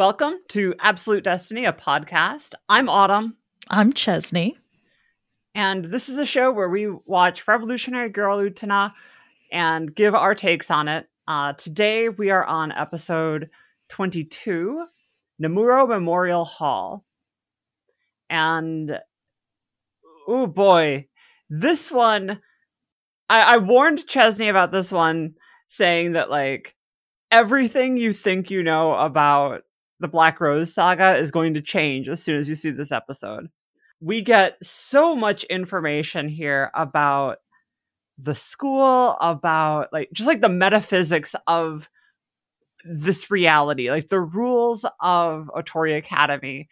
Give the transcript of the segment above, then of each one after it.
Welcome to Absolute Destiny, a podcast. I'm Autumn. I'm Chesney. And this is a show where we watch Revolutionary Girl Utena and give our takes on it. Uh, today we are on episode 22, Nemuro Memorial Hall. And oh boy, this one, I, I warned Chesney about this one, saying that like everything you think you know about the Black Rose saga is going to change as soon as you see this episode. We get so much information here about the school, about like just like the metaphysics of this reality, like the rules of Otori Academy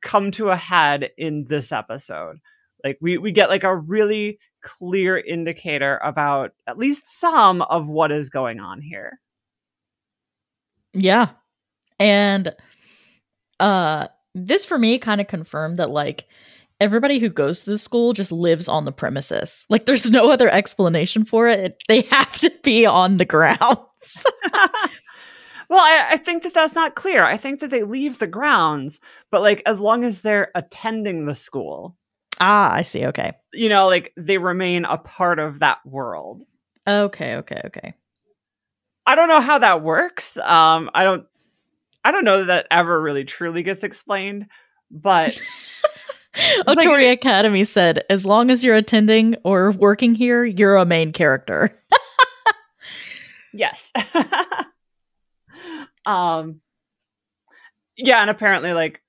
come to a head in this episode. Like we we get like a really clear indicator about at least some of what is going on here. Yeah. And uh this for me kind of confirmed that like everybody who goes to the school just lives on the premises. Like there's no other explanation for it. They have to be on the grounds. well, I, I, think that that's not clear. I think that they leave the grounds, but like as long as they're attending the school. Ah, I see. Okay. You know, like they remain a part of that world. Okay, okay, okay. I don't know how that works. Um, I don't I don't know that, that ever really truly gets explained, but Otori like, Academy said, as long as you're attending or working here, you're a main character. yes. um yeah, and apparently like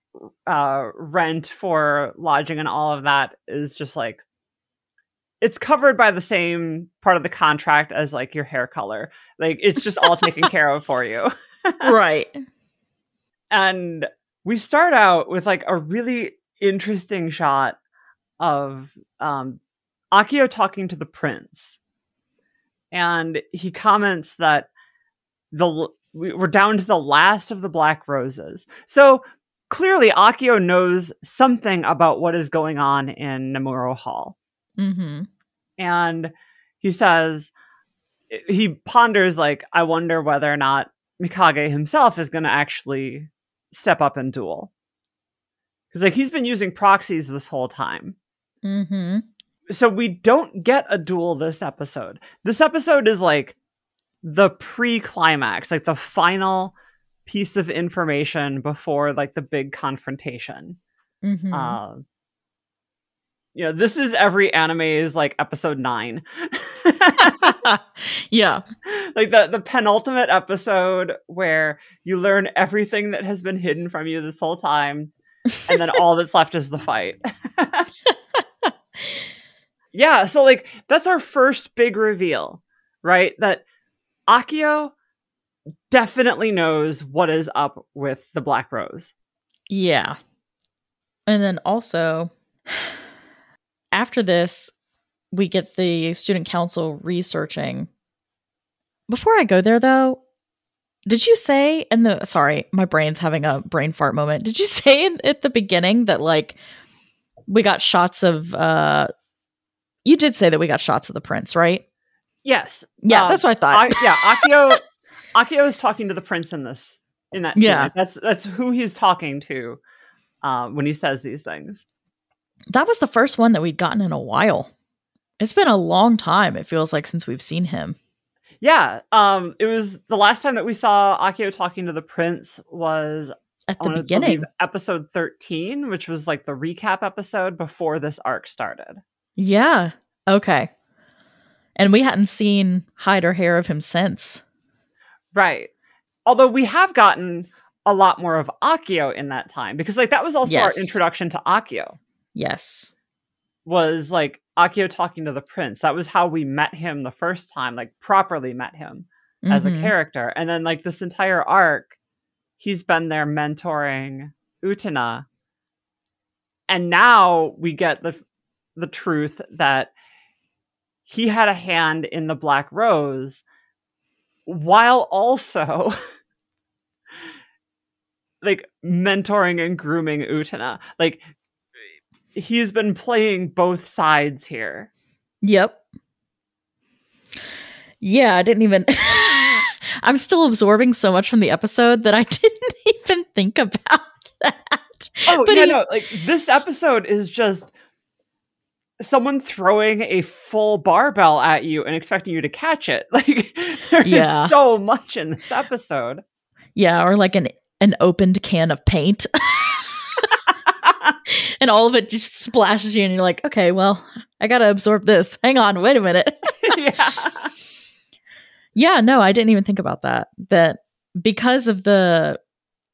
uh rent for lodging and all of that is just like it's covered by the same part of the contract as like your hair color. Like it's just all taken care of for you. right. And we start out with like a really interesting shot of um, Akio talking to the prince. And he comments that the we're down to the last of the black roses. So clearly Akio knows something about what is going on in Nemuro Hall. Mm-hmm. And he says, he ponders, like, I wonder whether or not Mikage himself is going to actually step up and duel. Because like he's been using proxies this whole time. Mm-hmm. So we don't get a duel this episode. This episode is like the pre-climax, like the final piece of information before like the big confrontation. Mm-hmm. Uh, you know, this is every anime's like episode nine. yeah. Like the, the penultimate episode where you learn everything that has been hidden from you this whole time, and then all that's left is the fight. yeah, so like that's our first big reveal, right? That Akio definitely knows what is up with the Black Rose. Yeah. And then also after this, we get the student council researching. Before I go there, though, did you say in the sorry, my brain's having a brain fart moment. Did you say in, at the beginning that like we got shots of uh you did say that we got shots of the prince, right? Yes. Yeah, um, that's what I thought. I, yeah, Akio Akio is talking to the prince in this in that scene. Yeah. That's that's who he's talking to uh, when he says these things that was the first one that we'd gotten in a while. It's been a long time, it feels like, since we've seen him. Yeah. Um, it was the last time that we saw Akio talking to the prince was at the beginning. Episode 13, which was like the recap episode before this arc started. Yeah. Okay. And we hadn't seen hide or hair of him since. Right. Although we have gotten a lot more of Akio in that time because like that was also yes. our introduction to Akio. Yes. Was like Akio talking to the prince. That was how we met him the first time, like properly met him mm-hmm. as a mm-hmm. character. And then like this entire arc, he's been there mentoring Utena. And now we get the the truth that he had a hand in the Black Rose while also like mentoring and grooming Utena. Like he's been playing both sides here. Yep. Yeah, I didn't even I'm still absorbing so much from the episode that I didn't even think about that. Oh But yeah, he- no, like this episode is just someone throwing a full barbell at you and expecting you to catch it. Like there's Yeah. so much in this episode. Yeah, or like an an opened can of paint. and all of it just splashes you and you're like, "Okay, well, I got to absorb this. Hang on, wait a minute." yeah. yeah, no, I didn't even think about that. That because of the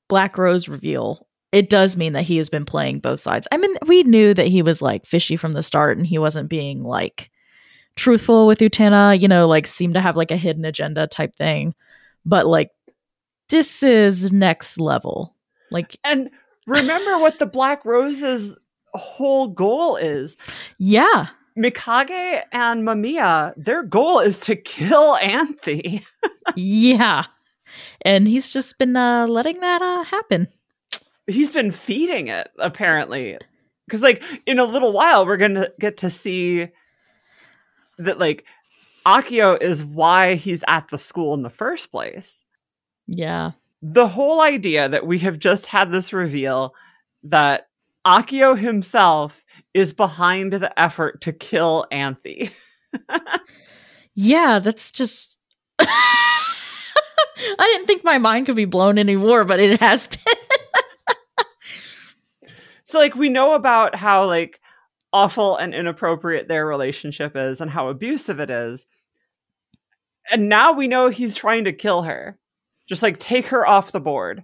Black Rose reveal, it does mean that he has been playing both sides. I mean, we knew that he was like fishy from the start and he wasn't being like truthful with Utena, you know, like seemed to have like a hidden agenda type thing. But like this is next level. Like And remember what the Black Rose's whole goal is. yeah. Mikage and Mamiya, their goal is to kill Anthy. yeah. And he's just been uh letting that uh happen. He's been feeding it, apparently. Because, like, in a little while, we're going to get to see that, like, Akio is why he's at the school in the first place. Yeah. The whole idea that we have just had this reveal that Akio himself is behind the effort to kill Anthy. Yeah, that's just I didn't think my mind could be blown anymore, but it has been. So like we know about how like awful and inappropriate their relationship is and how abusive it is. And now we know he's trying to kill her. Just like take her off the board.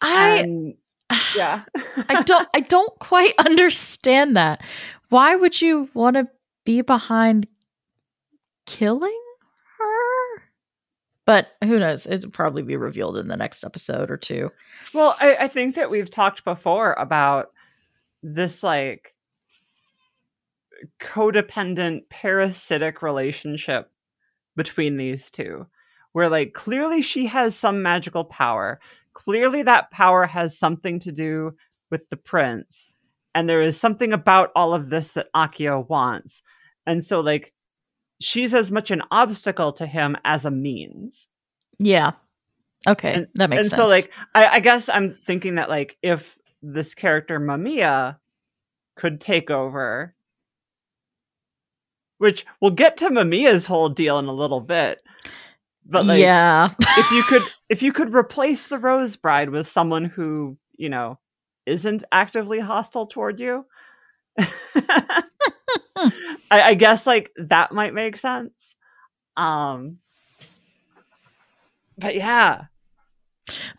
I And yeah. I don't I don't quite understand that. Why would you want to be behind killing her? But who knows? It'll probably be revealed in the next episode or two. Well, I, I think that we've talked before about this like codependent parasitic relationship between these two where like clearly she has some magical power clearly that power has something to do with the prince and there is something about all of this that akio wants and so like she's as much an obstacle to him as a means Yeah. Okay, And- that makes and sense. And so like I, I guess i'm thinking that like if this character mamiya could take over which we'll get to mamiya's whole deal in a little bit but like yeah. if you could if you could replace the rose bride with someone who you know isn't actively hostile toward you I, I guess like that might make sense um but yeah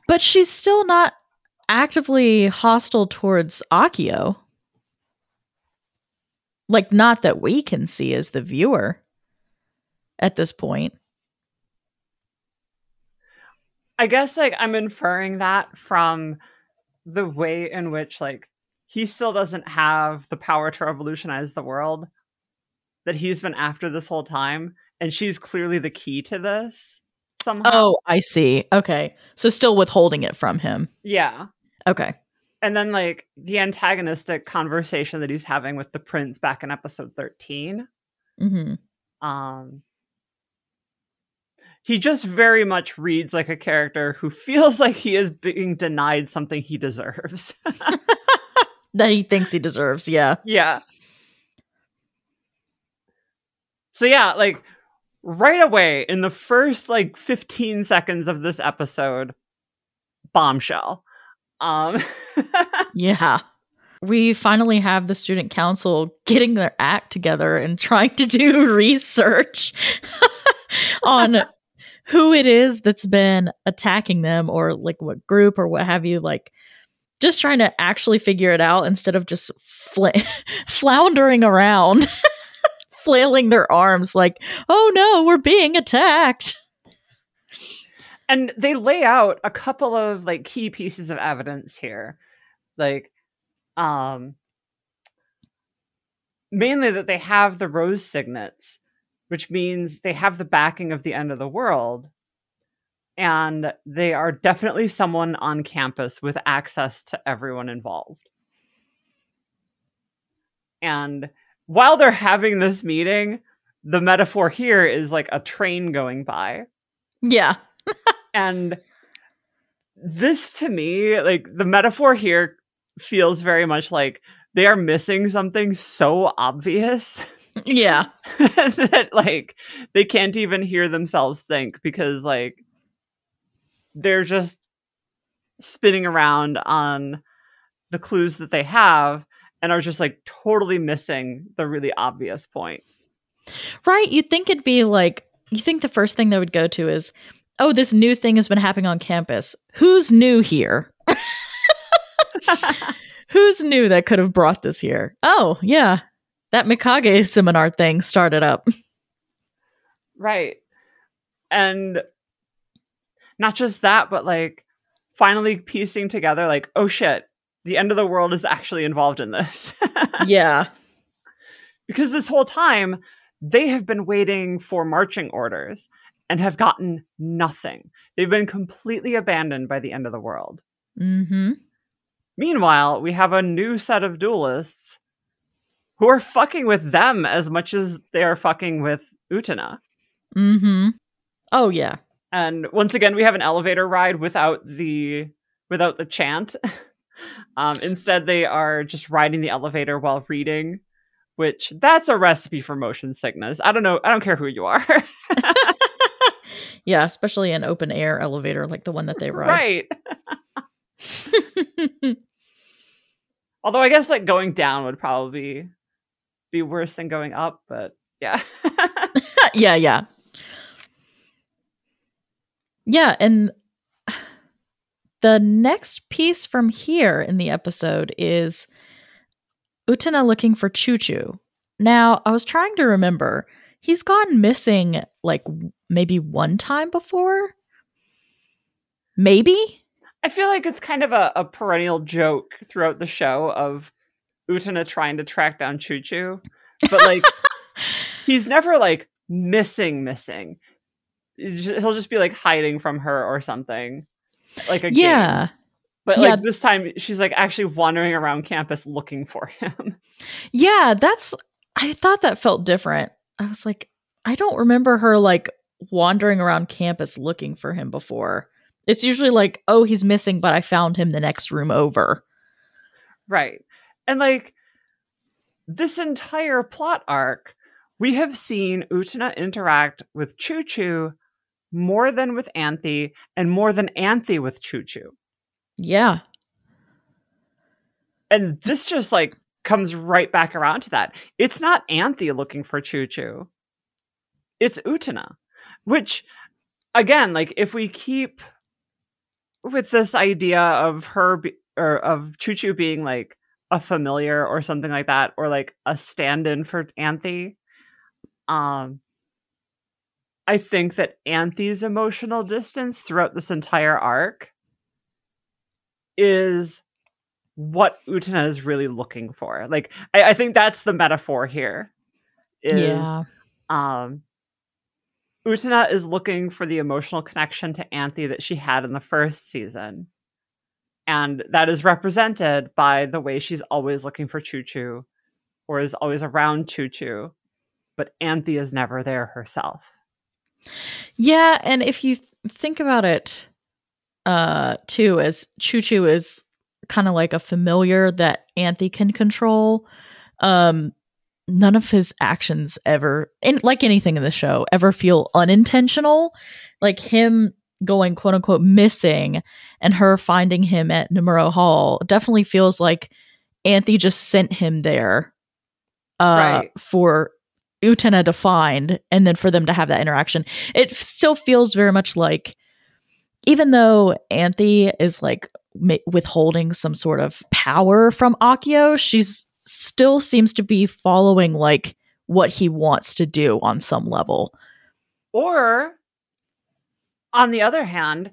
But she's still not actively hostile towards Akio. Like, not that we can see as the viewer at this point. I guess like I'm inferring that from the way in which like he still doesn't have the power to revolutionize the world that he's been after this whole time and she's clearly the key to this somehow. Oh, I see. Okay. So, still withholding it from him. Yeah. Okay. And then like the antagonistic conversation that he's having with the prince back in episode 13 hmm um he just very much reads like a character who feels like he is being denied something he deserves. That he thinks he deserves. Yeah. Yeah. So yeah, like right away in the first like 15 seconds of this episode, bombshell. Um Yeah. We finally have the student council getting their act together and trying to do research on who it is that's been attacking them or like what group or what have you like just trying to actually figure it out instead of just fla- floundering around flailing their arms like oh no we're being attacked and they lay out a couple of like key pieces of evidence here. Like um mainly that they have the rose signets, which means they have the backing of the end of the world. And they are definitely someone on campus with access to everyone involved. And while they're having this meeting, the metaphor here is like a train going by. Yeah. And this to me, like the metaphor here feels very much like they are missing something so obvious Yeah. that like they can't even hear themselves think because like they're just spinning around on the clues that they have and are just like totally missing the really obvious point. Right. You'd think it'd be like, you think the first thing they would go to is, oh, this new thing has been happening on campus. Who's new here? Who's new that could have brought this here? Oh, yeah. That Mikage seminar thing started up. Right. And not just that, but like finally piecing together, like, oh shit, the end of the world is actually involved in this. yeah. because this whole time, they have been waiting for marching orders and have gotten nothing. They've been completely abandoned by the end of the world. Mm-hmm. Meanwhile, we have a new set of duelists who are fucking with them as much as they are fucking with Utena. Mm-hmm. Oh yeah. And once again, we have an elevator ride without the without the chant. um, instead, they are just riding the elevator while reading, which that's a recipe for motion sickness. I don't know. I don't care who you are. Yeah, especially an open air elevator like the one that they ride. right. Although I guess like going down would probably be worse than going up, but yeah. yeah, yeah. Yeah, and the next piece from here in the episode is Utena looking for Choo Choo. Now, I was trying to remember. He's gone missing like maybe one time before? Maybe? I feel like it's kind of a, a perennial joke throughout the show of Utena trying to track down Choo Choo. But like he's never like missing missing. He'll just be like hiding from her or something. Like a game. Yeah. But Yeah. like this time she's like actually wandering around campus looking for him. Yeah, that's I thought that felt different. I was like, I don't remember her like wandering around campus looking for him before. It's usually like, oh, he's missing, but I found him the next room over. Right. And like this entire plot arc, we have seen Utena interact with Choo Choo more than with Anthy and more than Anthy with Choo Choo. Yeah. And this just like comes right back around to that. It's not Anthy looking for Choo Choo. It's Utena, Which again, like if we keep with this idea of her be- or of Choo Choo being like a familiar or something like that, or like a stand-in for Anthy, um I think that Anthy's emotional distance throughout this entire arc is what Utena is really looking for. Like I, I think that's the metaphor here. Is yeah. um Utena is looking for the emotional connection to Anthy that she had in the first season. And that is represented by the way she's always looking for Choo Choo or is always around Choo Choo, but Anthy is never there herself. Yeah, and if you think about it uh too as Choo Choo is kind of like a familiar that Anthy can control. Um none of his actions ever and like anything in the show ever feel unintentional. Like him going quote unquote missing and her finding him at Nemuro Hall definitely feels like Anthy just sent him there uh Right. for Utena to find and then for them to have that interaction. It still feels very much like even though Anthy is like ma- withholding some sort of power from Akio, she's still seems to be following like what he wants to do on some level. Or on the other hand,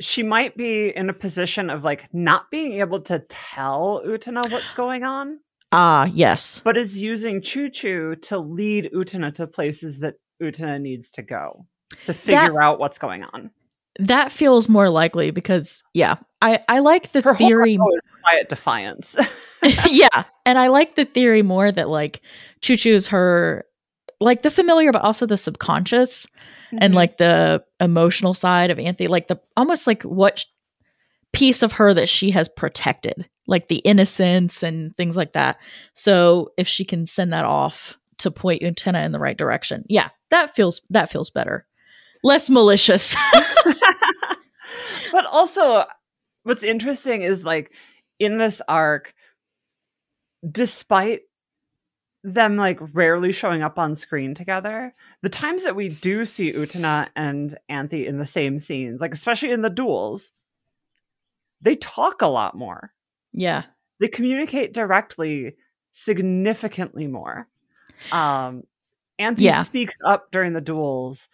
she might be in a position of like not being able to tell Utena what's going on, Ah, yes. but is using Choo Choo to lead Utena to places that Utena needs to go to figure out what's going on. That feels more likely because yeah, I I like the Her theory is quiet defiance. yeah, and I like the theory more that like Choo Choo's her like the familiar, but also the subconscious and Mhm. like the emotional side of Anthony, like the almost like what piece of her that she has protected, like the innocence and things like that. So if she can send that off to point Utena in the right direction, yeah, that feels that feels better, less malicious. but also what's interesting is like in this arc despite them like rarely showing up on screen together. The times that we do see utena and anthy in the same scenes like especially in the duels they talk a lot more. Yeah, they communicate directly significantly more. Um anthy Yeah. speaks up during the duels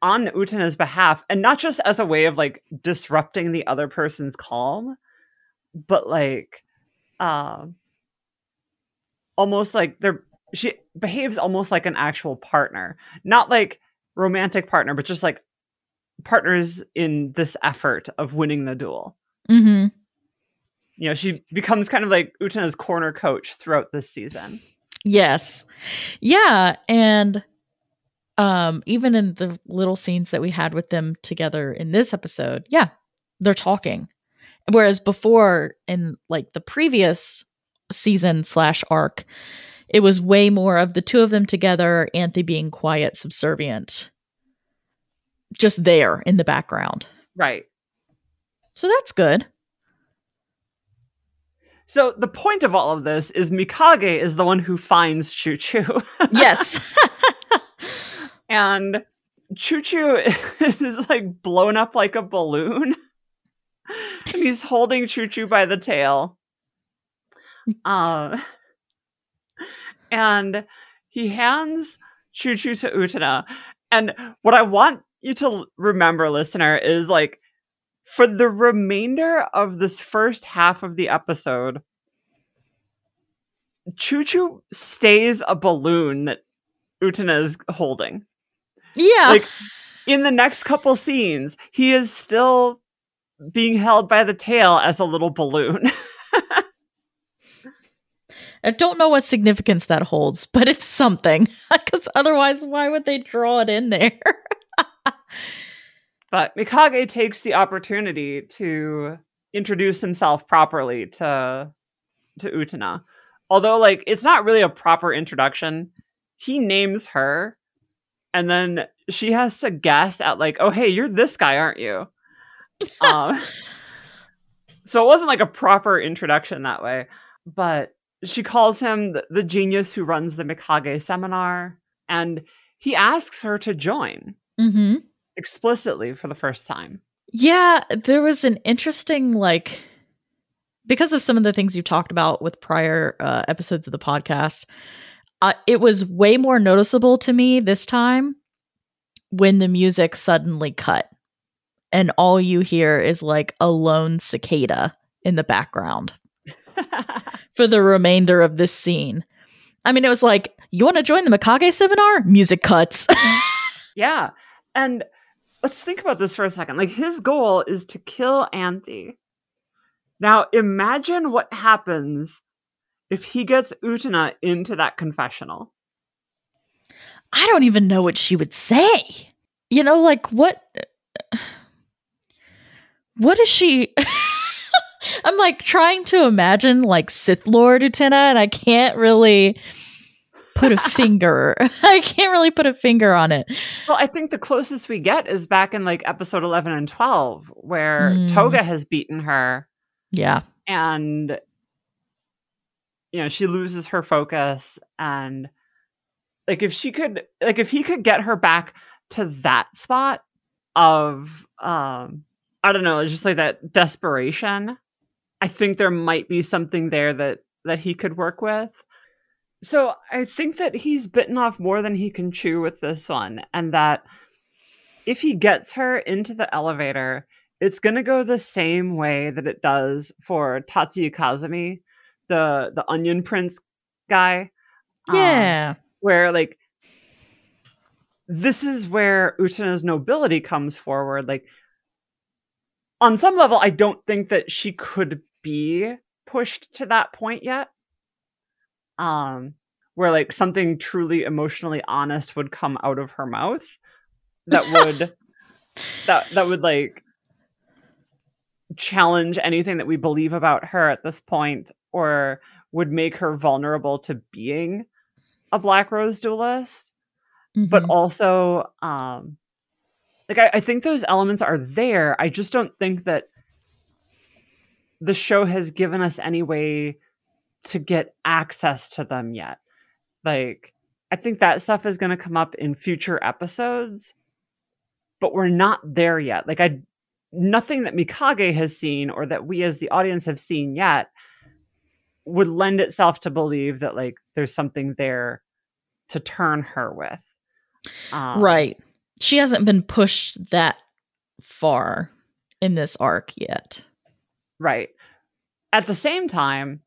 on utena's behalf and not just as a way of like disrupting the other person's calm but like um almost like they're she behaves almost like an actual partner not like romantic partner but just like partners in this effort of winning the duel hmm you know she becomes kind of like utena's corner coach throughout this season Yes. Yeah, and um even in the little scenes that we had with them together in this episode, yeah, they're talking. Whereas before in like the previous season slash arc, it was way more of the two of them together, Anthy being quiet, subservient, just there in the background. right So that's good. so the point of all of this is mikage is the one who finds choo choo Yes. and choo choo is like blown up like a balloon and he's holding choo choo by the tail um and he hands choo choo to utena and what i want you to remember listener is like for the remainder of this first half of the episode choo choo stays a balloon that utena is holding. Yeah. like in the next couple scenes he is still being held by the tail as a little balloon I don't know what significance that holds, but it's something. Because otherwise, why would they draw it in there? but mikage takes the opportunity to introduce himself properly to to utena although like it's not really a proper introduction he names her and then she has to guess at like oh hey you're this guy aren't you um so it wasn't like a proper introduction that way but she calls him the, the genius who runs the mikage seminar and he asks her to join mm-hmm. explicitly for the first time Yeah, there was an interesting like because of some of the things you talked about with prior uh, episodes of the podcast. Uh, it was way more noticeable to me this time when the music suddenly cut and all you hear is like a lone cicada in the background for the remainder of this scene. I mean, it was like, you want to join the Mikage seminar? Music cuts. Yeah. And let's think about this for a second. Like his goal is to kill Anthy. Now imagine what happens if he gets Utena into that confessional. I don't even know what she would say. You know, like what what is she I'm like trying to imagine like Sith Lord Utena and I can't really put a finger. I can't really put a finger on it. Well, I think the closest we get is back in like episode 11 and 12 where Mm. Toga has beaten her Yeah. and you know, she loses her focus and like if she could like if he could get her back to that spot of um I don't know, it's just like that desperation. I think there might be something there that that he could work with. So I think that he's bitten off more than he can chew with this one, and that if he gets her into the elevator, it's gonna go the same way that it does for Tatsuya Kazami, the the Onion Prince guy. um, Yeah. where like this is where Utena's nobility comes forward. Like on some level, I don't think that she could be pushed to that point yet. Um, where like something truly emotionally honest would come out of her mouth that would that that would like challenge anything that we believe about her at this point or would make her vulnerable to being a black rose duelist mm-hmm. but also um like I, I think those elements are there i just don't think that the show has given us any way to get access to them yet like i think that stuff is going to come up in future episodes but we're not there yet like i nothing that mikage has seen or that we as the audience have seen yet would lend itself to believe that like there's something there to turn her with. Um, right. She hasn't been pushed that far in this arc yet. Right. At the same time,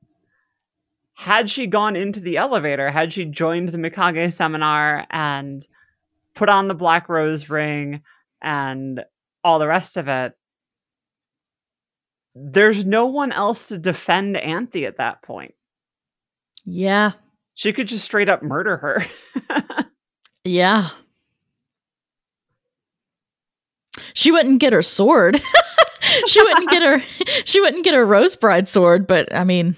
had she gone into the elevator, had she joined the Mikage seminar and put on the Black Rose ring and all the rest of it, there's no one else to defend Anthy at that point. Yeah. She could just straight up murder her. yeah. She wouldn't get her sword. she wouldn't get her she wouldn't get her rose bride sword, but I mean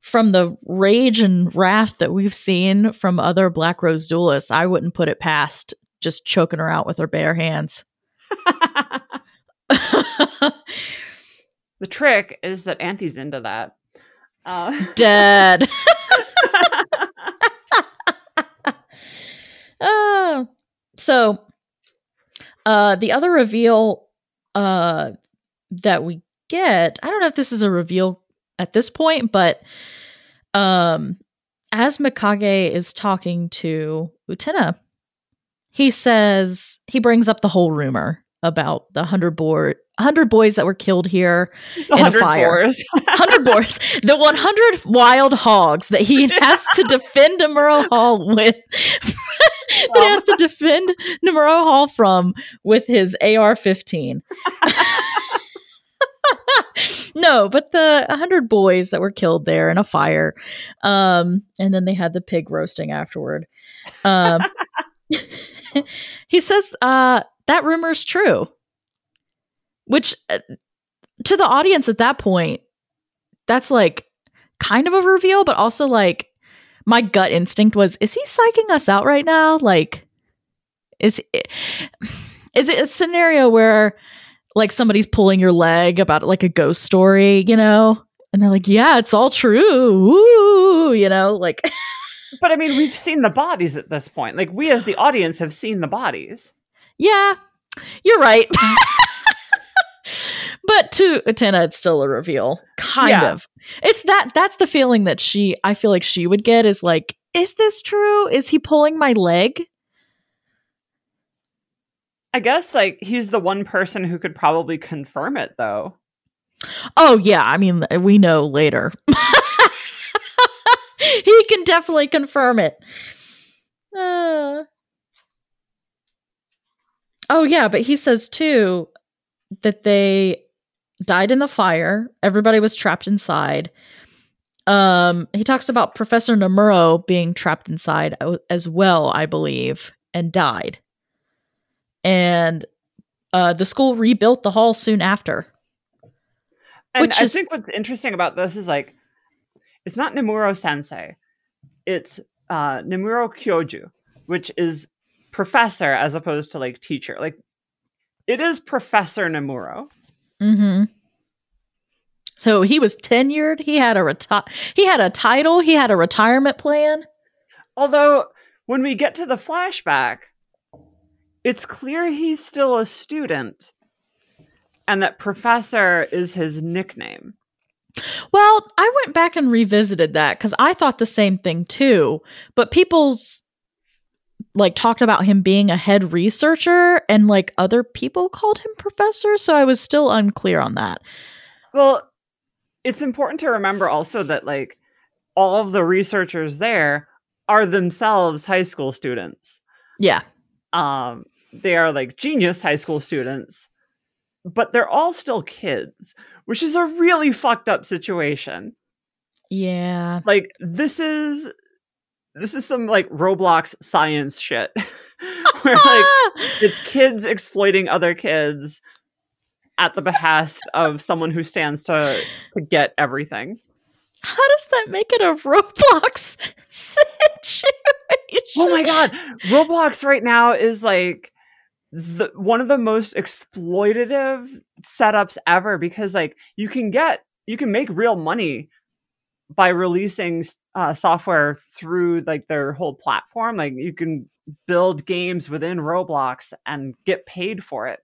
from the rage and wrath that we've seen from other Black Rose duelists, I wouldn't put it past just choking her out with her bare hands. The trick is that Anthy's into that. Uh- Dead. uh, so, uh, the other reveal uh, that we get, I don't know if this is a reveal at this point, but um, as Mikage is talking to Utena, he says he brings up the whole rumor about the hundred board hundred boys that were killed here in a fire. hundred boars. The one hundred wild hogs that he has to defend Nemuro Hall with. that he has to defend Nemuro Hall from with his AR fifteen. no, but the 100 boys that were killed there in a fire. Um, and then they had the pig roasting afterward. Um, he says uh, that is true. Which uh, to the audience at that point, that's like kind of a reveal, but also like my gut instinct was is he psyching us out right now? Like is it, is it a scenario where like somebody's pulling your leg about like a ghost story, you know? And they're like, "Yeah, it's all true." Woo, you know, like But I mean, we've seen the bodies at this point. Like we as the audience have seen the bodies. Yeah. You're right. but to Utena, it's still a reveal. Kind yeah. of. It's that that's the feeling that she I feel like she would get is like, is this true? Is he pulling my leg? I guess like he's the one person who could probably confirm it though. Oh yeah, I mean we know later. he can definitely confirm it. Uh. Oh yeah, but he says too that they died in the fire. Everybody was trapped inside. Um, he talks about Professor Nemuro being trapped inside as well, I believe, and died. And uh, the school rebuilt the hall soon after. And which I is, think what's interesting about this is like, it's not Nemuro Sensei, it's uh, Nemuro Kyoju, which is professor as opposed to like teacher. Like, it is Professor Nemuro. Mm-hmm. So he was tenured. He had a reti- he had a title. He had a retirement plan. Although when we get to the flashback, it's clear he's still a student, and that professor is his nickname. Well, I went back and revisited that because I thought the same thing too. But people's like talked about him being a head researcher and like other people called him professor so i was still unclear on that well it's important to remember also that like all of the researchers there are themselves high school students yeah um they are like genius high school students but they're all still kids which is a really fucked up situation yeah like this is this is some like Roblox science shit. Where like it's kids exploiting other kids at the behest of someone who stands to to get everything. How does that make it a Roblox situation? Oh my god, Roblox right now is like the one of the most exploitative setups ever because like you can get you can make real money by releasing uh, software through like their whole platform. Like you can build games within roblox and get paid for it.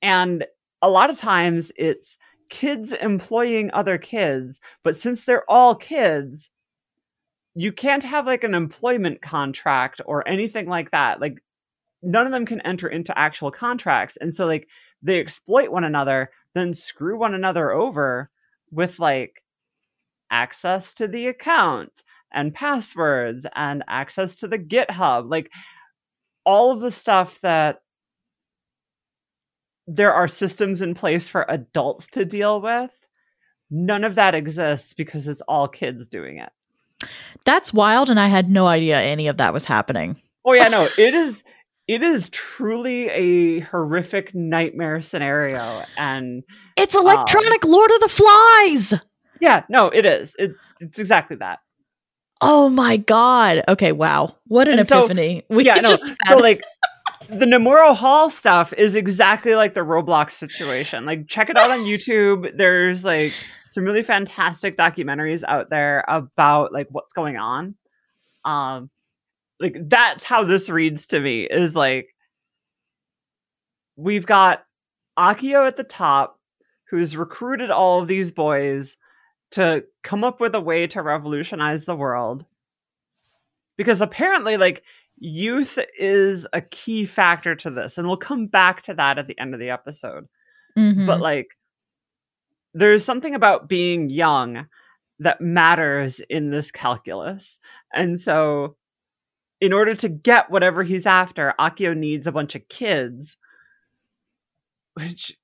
And a lot of times it's kids employing other kids but since they're all kids you can't have like an employment contract or anything like that. Like none of them can enter into actual contracts and so like they exploit one another then screw one another over with like access to the account and passwords and access to the github like all of the stuff that there are systems in place for adults to deal with none of that exists because it's all kids doing it That's wild, and I had no idea any of that was happening. oh yeah no it is it is truly a horrific nightmare scenario and It's electronic Lord of the Flies. yeah no it is it, it's exactly that Oh my god. Okay, wow. What an And so- epiphany. we yeah, no. just So like the Nemuro Hall stuff is exactly like the Roblox situation. Like check it out on YouTube. There's like some really fantastic documentaries out there about like what's going on. Um like that's how this reads to me is like we've got Akio at the top who's recruited all of these boys to come up with a way to revolutionize the world. Because apparently like youth is a key factor to this and we'll come back to that at the end of the episode. Mhm. but like there's something about being young that matters in this calculus. And so in order to get whatever he's after akio needs a bunch of kids which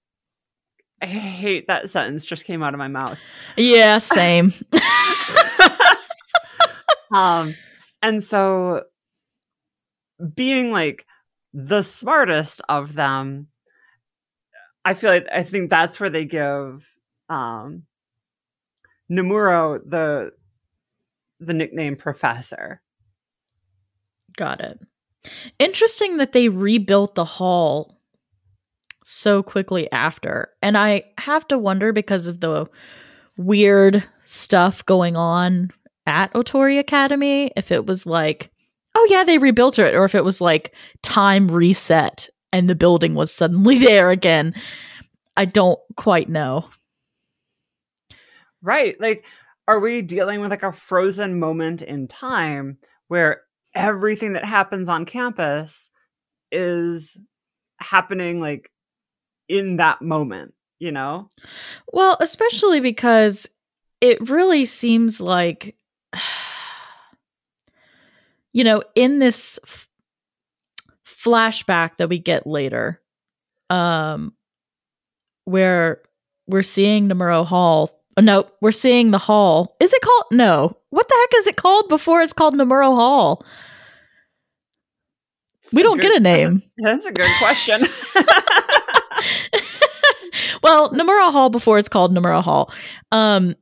i hate that sentence just came out of my mouth yeah, same. um and so being like the smartest of them i feel like i think that's where they give um nomuro the the nickname professor Got it. Interesting that they rebuilt the hall so quickly after. And I have to wonder because of the weird stuff going on at Otori Academy if it was like, oh yeah, they rebuilt it, or if it was like time reset and the building was suddenly there again. I don't quite know. right like are we dealing with like a frozen moment in time where everything that happens on campus is happening like in that moment you know Well, especially because it really seems like, you know, in this f- flashback that we get later, um, where we're seeing Nomuro Hall. oh, No, we're seeing the hall. Is it called? No. What the heck is it called before it's called Nomuro Hall? We don't good- get a that's name. That's a good question. well, Nomura Hall before it's called Nomura Hall. Um,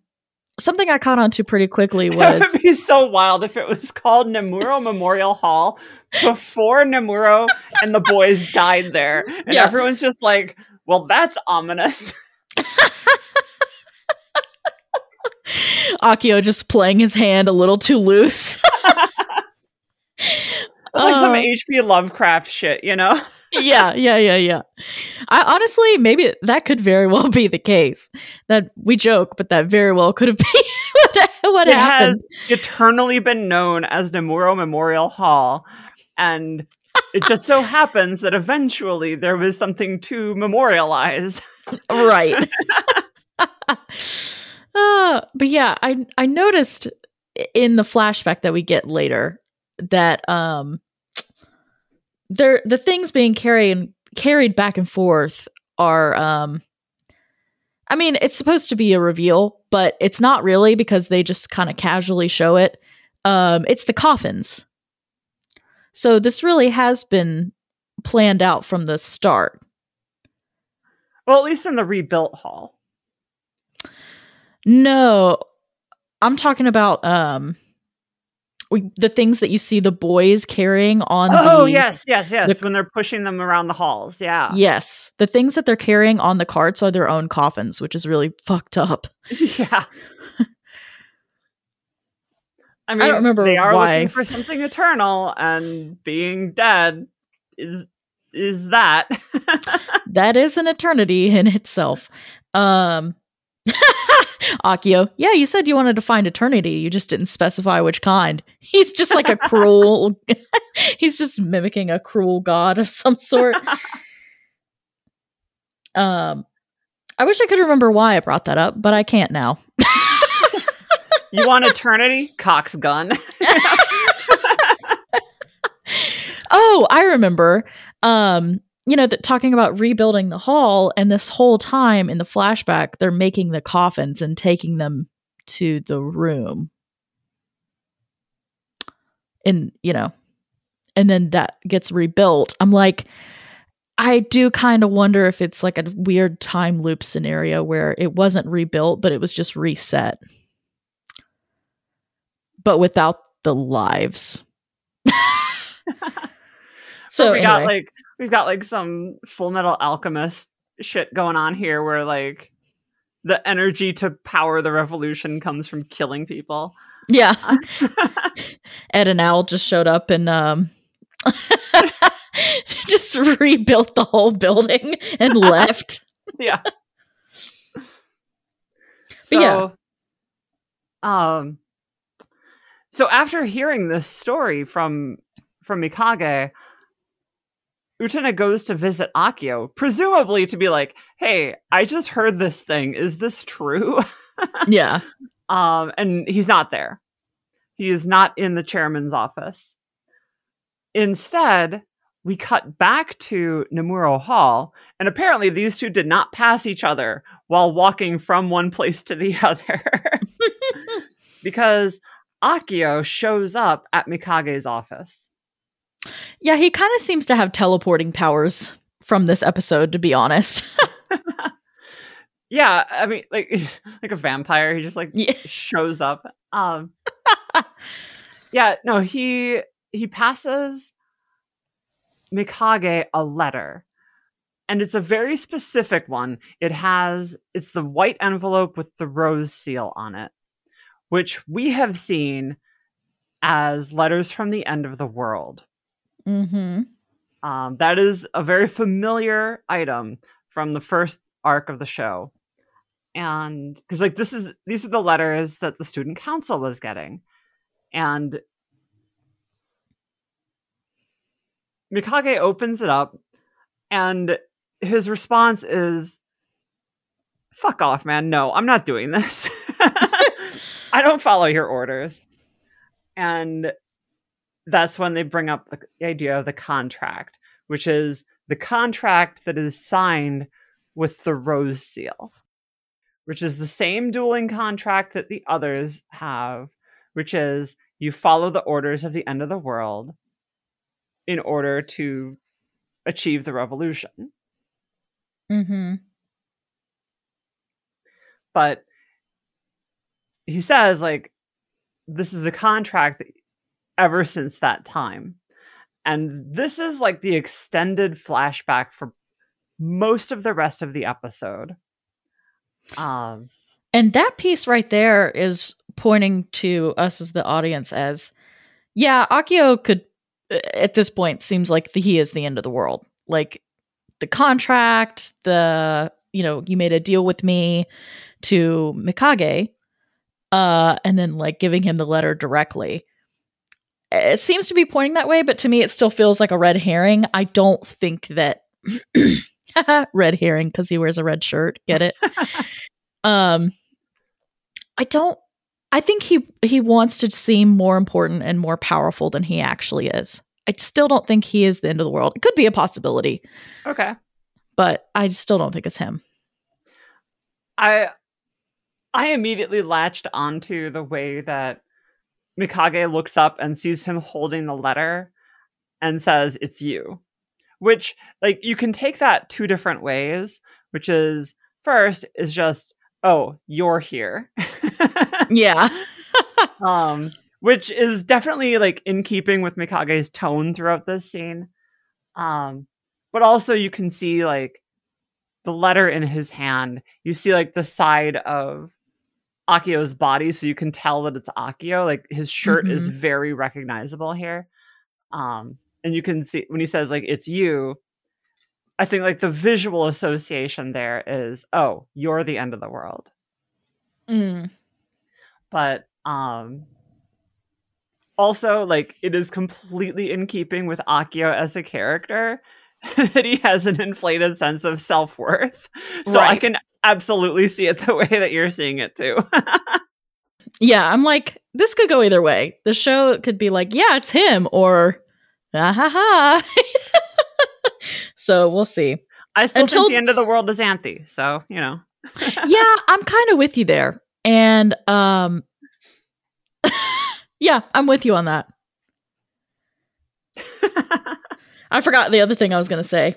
something I caught on to pretty quickly was It would be so wild if it was called Nemuro Memorial Hall before Nemuro and the boys died there. And Yeah. everyone's just like, well, that's ominous. Akio just playing his hand a little too loose. It's like some Uh, H.P. Lovecraft shit, you know? yeah, yeah, yeah, yeah. I honestly, maybe that could very well be the case. That we joke, but that very well could have been what, what it happened. has eternally been known as Nemuro Memorial Hall. And it just so happens that eventually there was something to memorialize. right. uh, but yeah, I I noticed in the flashback that we get later that um there the things being carried carried back and forth are um I mean, it's supposed to be a reveal, but it's not really because they just kind of casually show it. Um, it's the coffins. So this really has been planned out from the start. Well, at least in the rebuilt hall. No, I'm talking about um the things that you see the boys carrying on Oh, the, yes, yes, yes. the- when they're pushing them around the halls. Yeah. Yes, the things that they're carrying on the carts are their own coffins, which is really fucked up. Yeah. I mean, don't remember they are why. looking for something eternal, and being dead is is that. That is an eternity in itself. Um Akio, yeah, you said you wanted to find eternity. You just didn't specify which kind. He's just like a cruel he's just mimicking a cruel god of some sort. um I wish I could remember why I brought that up, but I can't now. you want eternity? Cox gun. Oh, I remember. Um, you know, that talking about rebuilding the hall, and this whole time in the flashback, they're making the coffins and taking them to the room. And, you know, and then that gets rebuilt. I'm like, I do kind of wonder if it's like a weird time loop scenario where it wasn't rebuilt, but it was just reset. But without the lives. So so we got like we've got like some Full Metal Alchemist shit going on here, where like the energy to power the revolution comes from killing people. Yeah. Ed and Al just showed up and um just rebuilt the whole building and left. yeah. But yeah. um so after hearing this story from from Mikage, Utena goes to visit Akio, presumably to be like, "Hey, I just heard this thing. Is this true?" Yeah. um and he's not there. He is not in the chairman's office. Instead, we cut back to Nemuro Hall, and apparently these two did not pass each other while walking from one place to the other. because Akio shows up at Mikage's office. Yeah, he kind of seems to have teleporting powers from this episode, to be honest. Yeah, I mean like like a vampire, he just like yeah. shows up. Um Yeah, no, he he passes Mikage a letter. And it's a very specific one. It has it's the white envelope with the rose seal on it, which we have seen as letters from the end of the world. Mm-hmm. Um, that is a very familiar item from the first arc of the show. And because like this is these are the letters that the student council was getting. And Mikage opens it up and his response is fuck off, man. No, I'm not doing this. I don't follow your orders. And that's when they bring up the idea of the contract, which is the contract that is signed with the rose seal, which is the same dueling contract that the others have, which is you follow the orders of the end of the world in order to achieve the revolution. Mm-hmm. But he says, like, this is the contract that ever since that time. And this is like the extended flashback for most of the rest of the episode. Um, And that piece right there is pointing to us as the audience as, yeah, Akio could, at this point, seems like the, he is the end of the world. Like the contract, the, you know, you made a deal with me to Mikage, uh, and then like giving him the letter directly. It seems to be pointing that way, but to me, it still feels like a red herring. I don't think that red herring because he wears a red shirt. Get it? um, I don't. I think he he wants to seem more important and more powerful than he actually is. I still don't think he is the end of the world. It could be a possibility, okay. but I still don't think it's him. I I immediately latched onto the way that Mikage looks up and sees him holding the letter and says, It's you. Which, like, you can take that two different ways, which is first, is just, Oh, you're here. yeah. um, which is definitely like in keeping with Mikage's tone throughout this scene. Um, but also you can see like the letter in his hand. You see like the side of Akio's body, so you can tell that it's Akio. Like his shirt mm-hmm. is very recognizable here. Um, and you can see when he says like it's you, I think like the visual association there is, oh, you're the end of the world. Mm. But um also like it is completely in keeping with Akio as a character that he has an inflated sense of self-worth. So right. I can absolutely see it the way that you're seeing it too. yeah, I'm like this could go either way. The show could be like, yeah, it's him or ah ha ha. so we'll see. I still Until, think the end of the world is Anthy, so you know. yeah, I'm kind of with you there. And um yeah, I'm with you on that. I forgot the other thing I was going to say.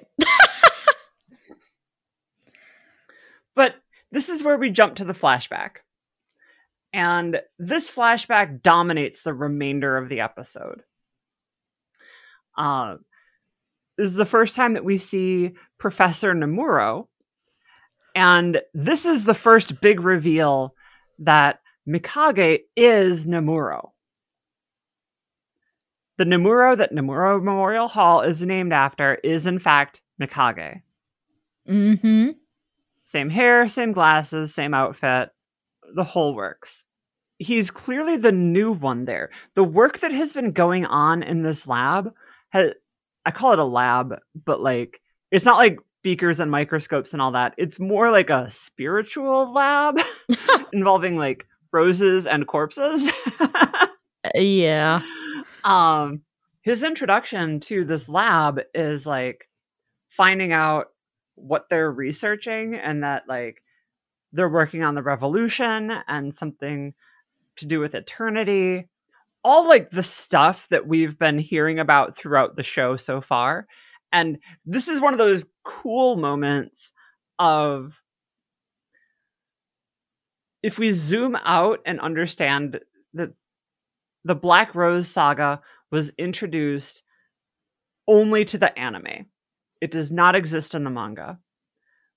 But this is where we jump to the flashback. And this flashback dominates the remainder of the episode. Uh, this is the first time that we see Professor Nemuro. And this is the first big reveal that Mikage is Nemuro. The Nemuro that Nemuro Memorial Hall is named after is, in fact, Mikage. Mm-hmm. Same hair, same glasses, same outfit. The whole works. He's clearly the new one there. The work that has been going on in this lab has, I call it a lab, but like, it's not like beakers and microscopes and all that. It's more like a spiritual lab involving like roses and corpses. yeah um his introduction to this lab is like finding out what they're researching and that like they're working on the revolution and something to do with eternity all like the stuff that we've been hearing about throughout the show so far and this is one of those cool moments of if we zoom out and understand that the Black Rose saga was introduced only to the anime. It does not exist in the manga.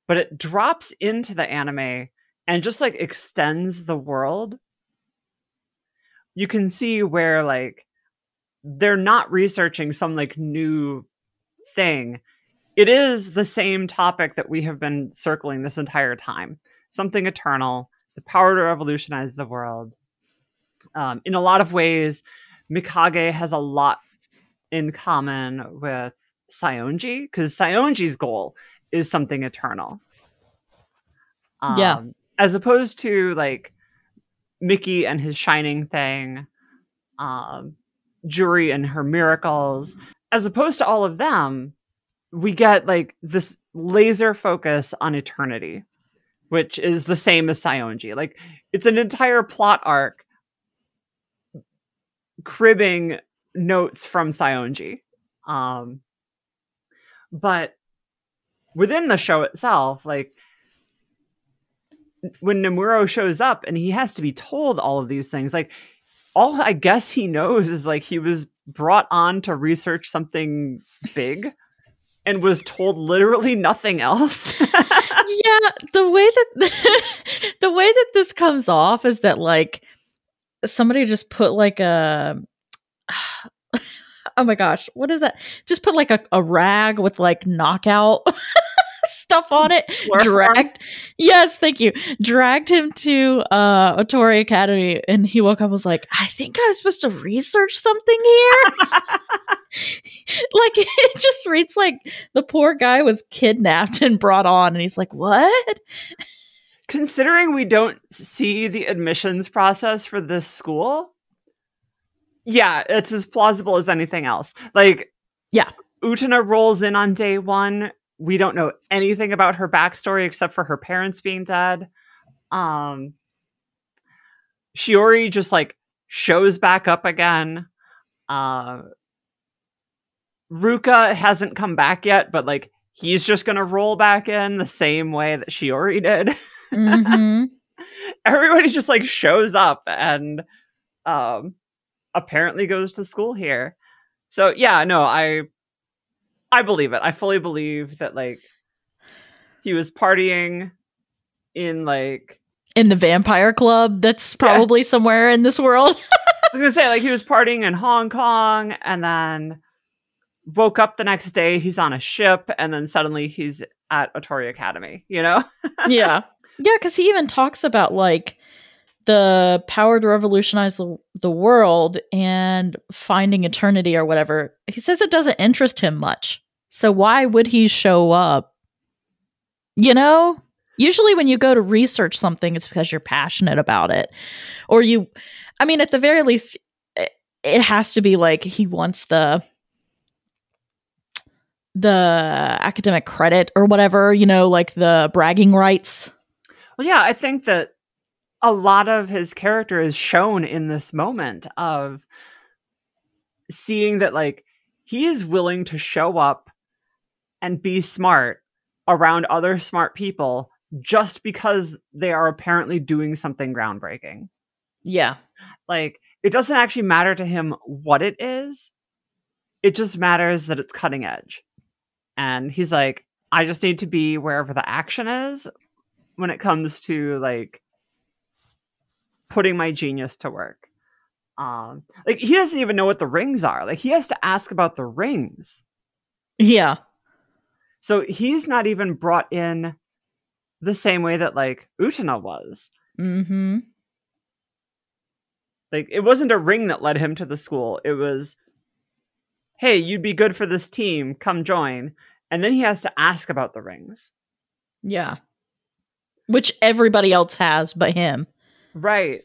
But it drops into the anime and just like extends the world. You can see where like they're not researching some like new thing. It is the same topic that we have been circling this entire time. Something eternal, the power to revolutionize the world um, in a lot of ways, Mikage has a lot in common with Saionji because Saionji's goal is something eternal. Um, yeah. As opposed to like Mickey and his shining thing, um, Juri and her miracles. As opposed to all of them, we get like this laser focus on eternity, which is the same as Saionji. Like it's an entire plot arc cribbing notes from Saionji. Um, but within the show itself, like when Nemuro shows up and he has to be told all of these things, like all I guess he knows is like he was brought on to research something big and was told literally nothing else. yeah, the way that the way that this comes off is that like somebody just put like a oh my gosh, what is that? Just put like a, a rag with like knockout stuff on it. dragged Yes, thank you. Dragged him to uh Otori Academy and he woke up was like, I think I was supposed to research something here. like it just reads like the poor guy was kidnapped and brought on and he's like, What? considering we don't see the admissions process for this school, yeah, it's as plausible as anything else. Like, yeah, Utena rolls in on day one. We don't know anything about her backstory except for her parents being dead. Um, Shiori just like shows back up again. Uh, Ruka hasn't come back yet, but like he's just gonna roll back in the same way that Shiori did. hmm Everybody just like shows up and um apparently goes to school here. So yeah, no, I I believe it. I fully believe that like he was partying in like In the vampire club that's probably somewhere in this world. I was gonna say like he was partying in Hong Kong and then woke up the next day, he's on a ship, and then suddenly he's at Otori Academy, you know? yeah. Yeah, because he even talks about like the power to revolutionize the, the world and finding eternity or whatever. He says it doesn't interest him much. So why would he show up? You know? Usually when you go to research something, it's because you're passionate about it. Or you, I mean, at the very least, it, has to be like he wants the the academic credit or whatever, you know, like the bragging rights. Well, yeah, I think that a lot of his character is shown in this moment of seeing that, like, he is willing to show up and be smart around other smart people just because they are apparently doing something groundbreaking. Yeah. Like, it doesn't actually matter to him what it is, it just matters that it's cutting edge. And he's like, I just need to be wherever the action is when it comes to like putting my genius to work. Um, like he doesn't even know what the rings are. Like he has to ask about the rings. Yeah. So he's not even brought in the same way that like Utena was. Mm-hmm. Like it wasn't a ring that led him to the school. It was, hey, you'd be good for this team. Come join. And then he has to ask about the rings. Yeah. Which everybody else has but him. Right.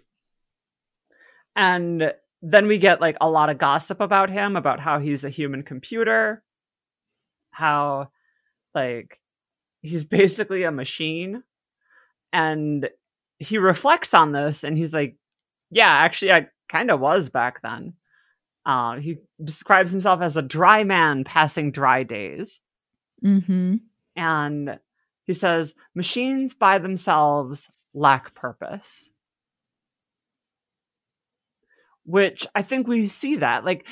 And then we get like a lot of gossip about him, about how he's a human computer, how like he's basically a machine. And he reflects on this and he's like, yeah, actually, I kind of was back then. Uh, he describes himself as a dry man passing dry days. Mm-hmm. And he says, machines by themselves lack purpose. Which I think we see that. Like,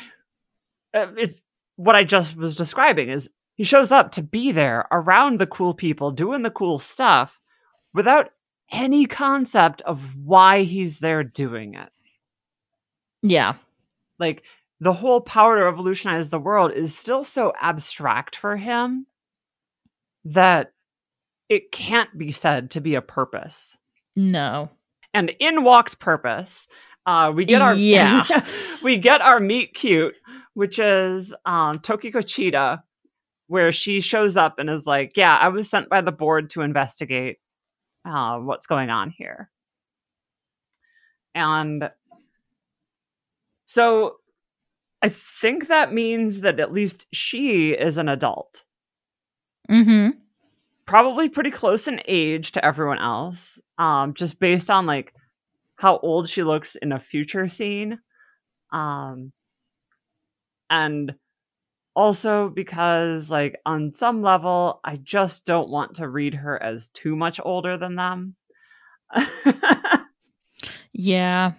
uh, it's what I just was describing is he shows up to be there around the cool people doing the cool stuff without any concept of why he's there doing it. Yeah. Like, the whole power to revolutionize the world is still so abstract for him that it can't be said to be a purpose. No. And in walks purpose. Uh, we get our Yeah. we get our meet cute, which is um, Tokiko Chida, where she shows up and is like, "Yeah, I was sent by the board to investigate uh, what's going on here." And so, I think that means that at least she is an adult Mm-hmm. probably pretty close in age to everyone else um just based on like how old she looks in a future scene um and also because like on some level i just don't want to read her as too much older than them Yeah.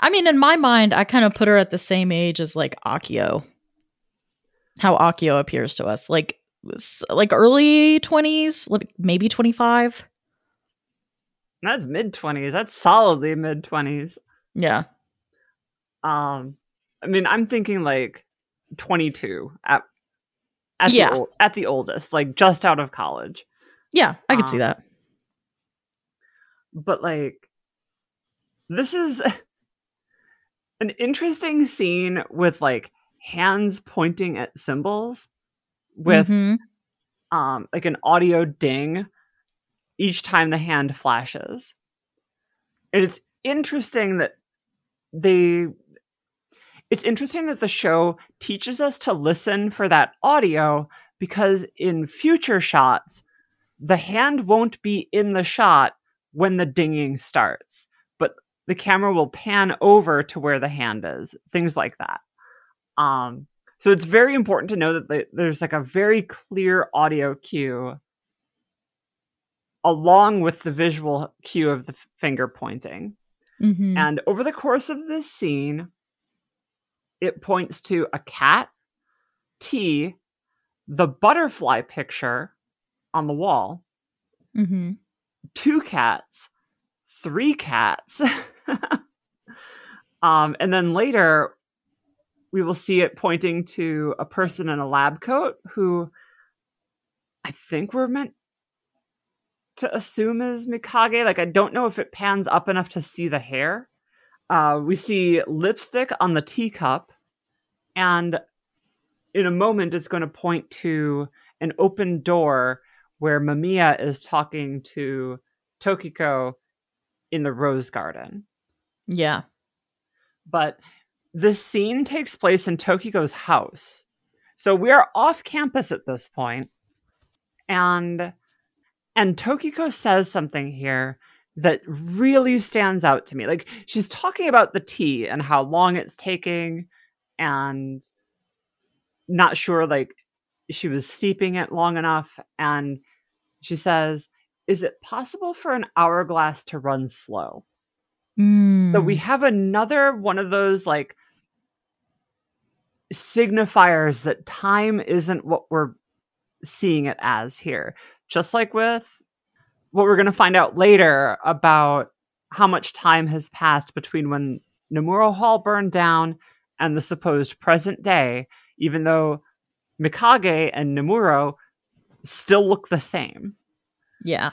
I mean, in my mind, I kind of put her at the same age as like Akio. How Akio appears to us, like like early twenties, maybe twenty five. That's mid 20s that's solidly mid 20s Yeah, um i mean i'm thinking like 22 at at Yeah. the at the oldest like just out of college yeah, I could see Um, that. but like this is an interesting scene with like hands pointing at symbols with Mhm. um like an audio ding each time the hand flashes and it's interesting that they it's interesting that the show teaches us to listen for that audio because in future shots the hand won't be in the shot when the dinging starts but the camera will pan over to where the hand is, things like that. Um, so it's very important to know that the, there's like a very clear audio cue along with the visual cue of the finger pointing. Mm-hmm. And over the course of this scene, it points to a cat, T, the butterfly picture on the wall, mm-hmm. two cats, three cats. um, and then later, we will see it pointing to a person in a lab coat who I think we're meant to assume is Mikage. Like, I don't know if it pans up enough to see the hair. Uh, we see lipstick on the teacup, and in a moment, it's going to point to an open door where Mamiya is talking to Tokiko in the rose garden. Yeah. But this scene takes place in Tokiko's house. So we are off campus at this point, and and Tokiko says something here that really stands out to me. Like she's talking about the tea and how long it's taking and not sure like she was steeping it long enough and she says, "Is it possible for an hourglass to run slow?" Mm. So we have another one of those like signifiers that time isn't what we're seeing it as here. Just like with what we're going to find out later about how much time has passed between when Nemuro Hall burned down and the supposed present day, even though Mikage and Nemuro still look the same. Yeah.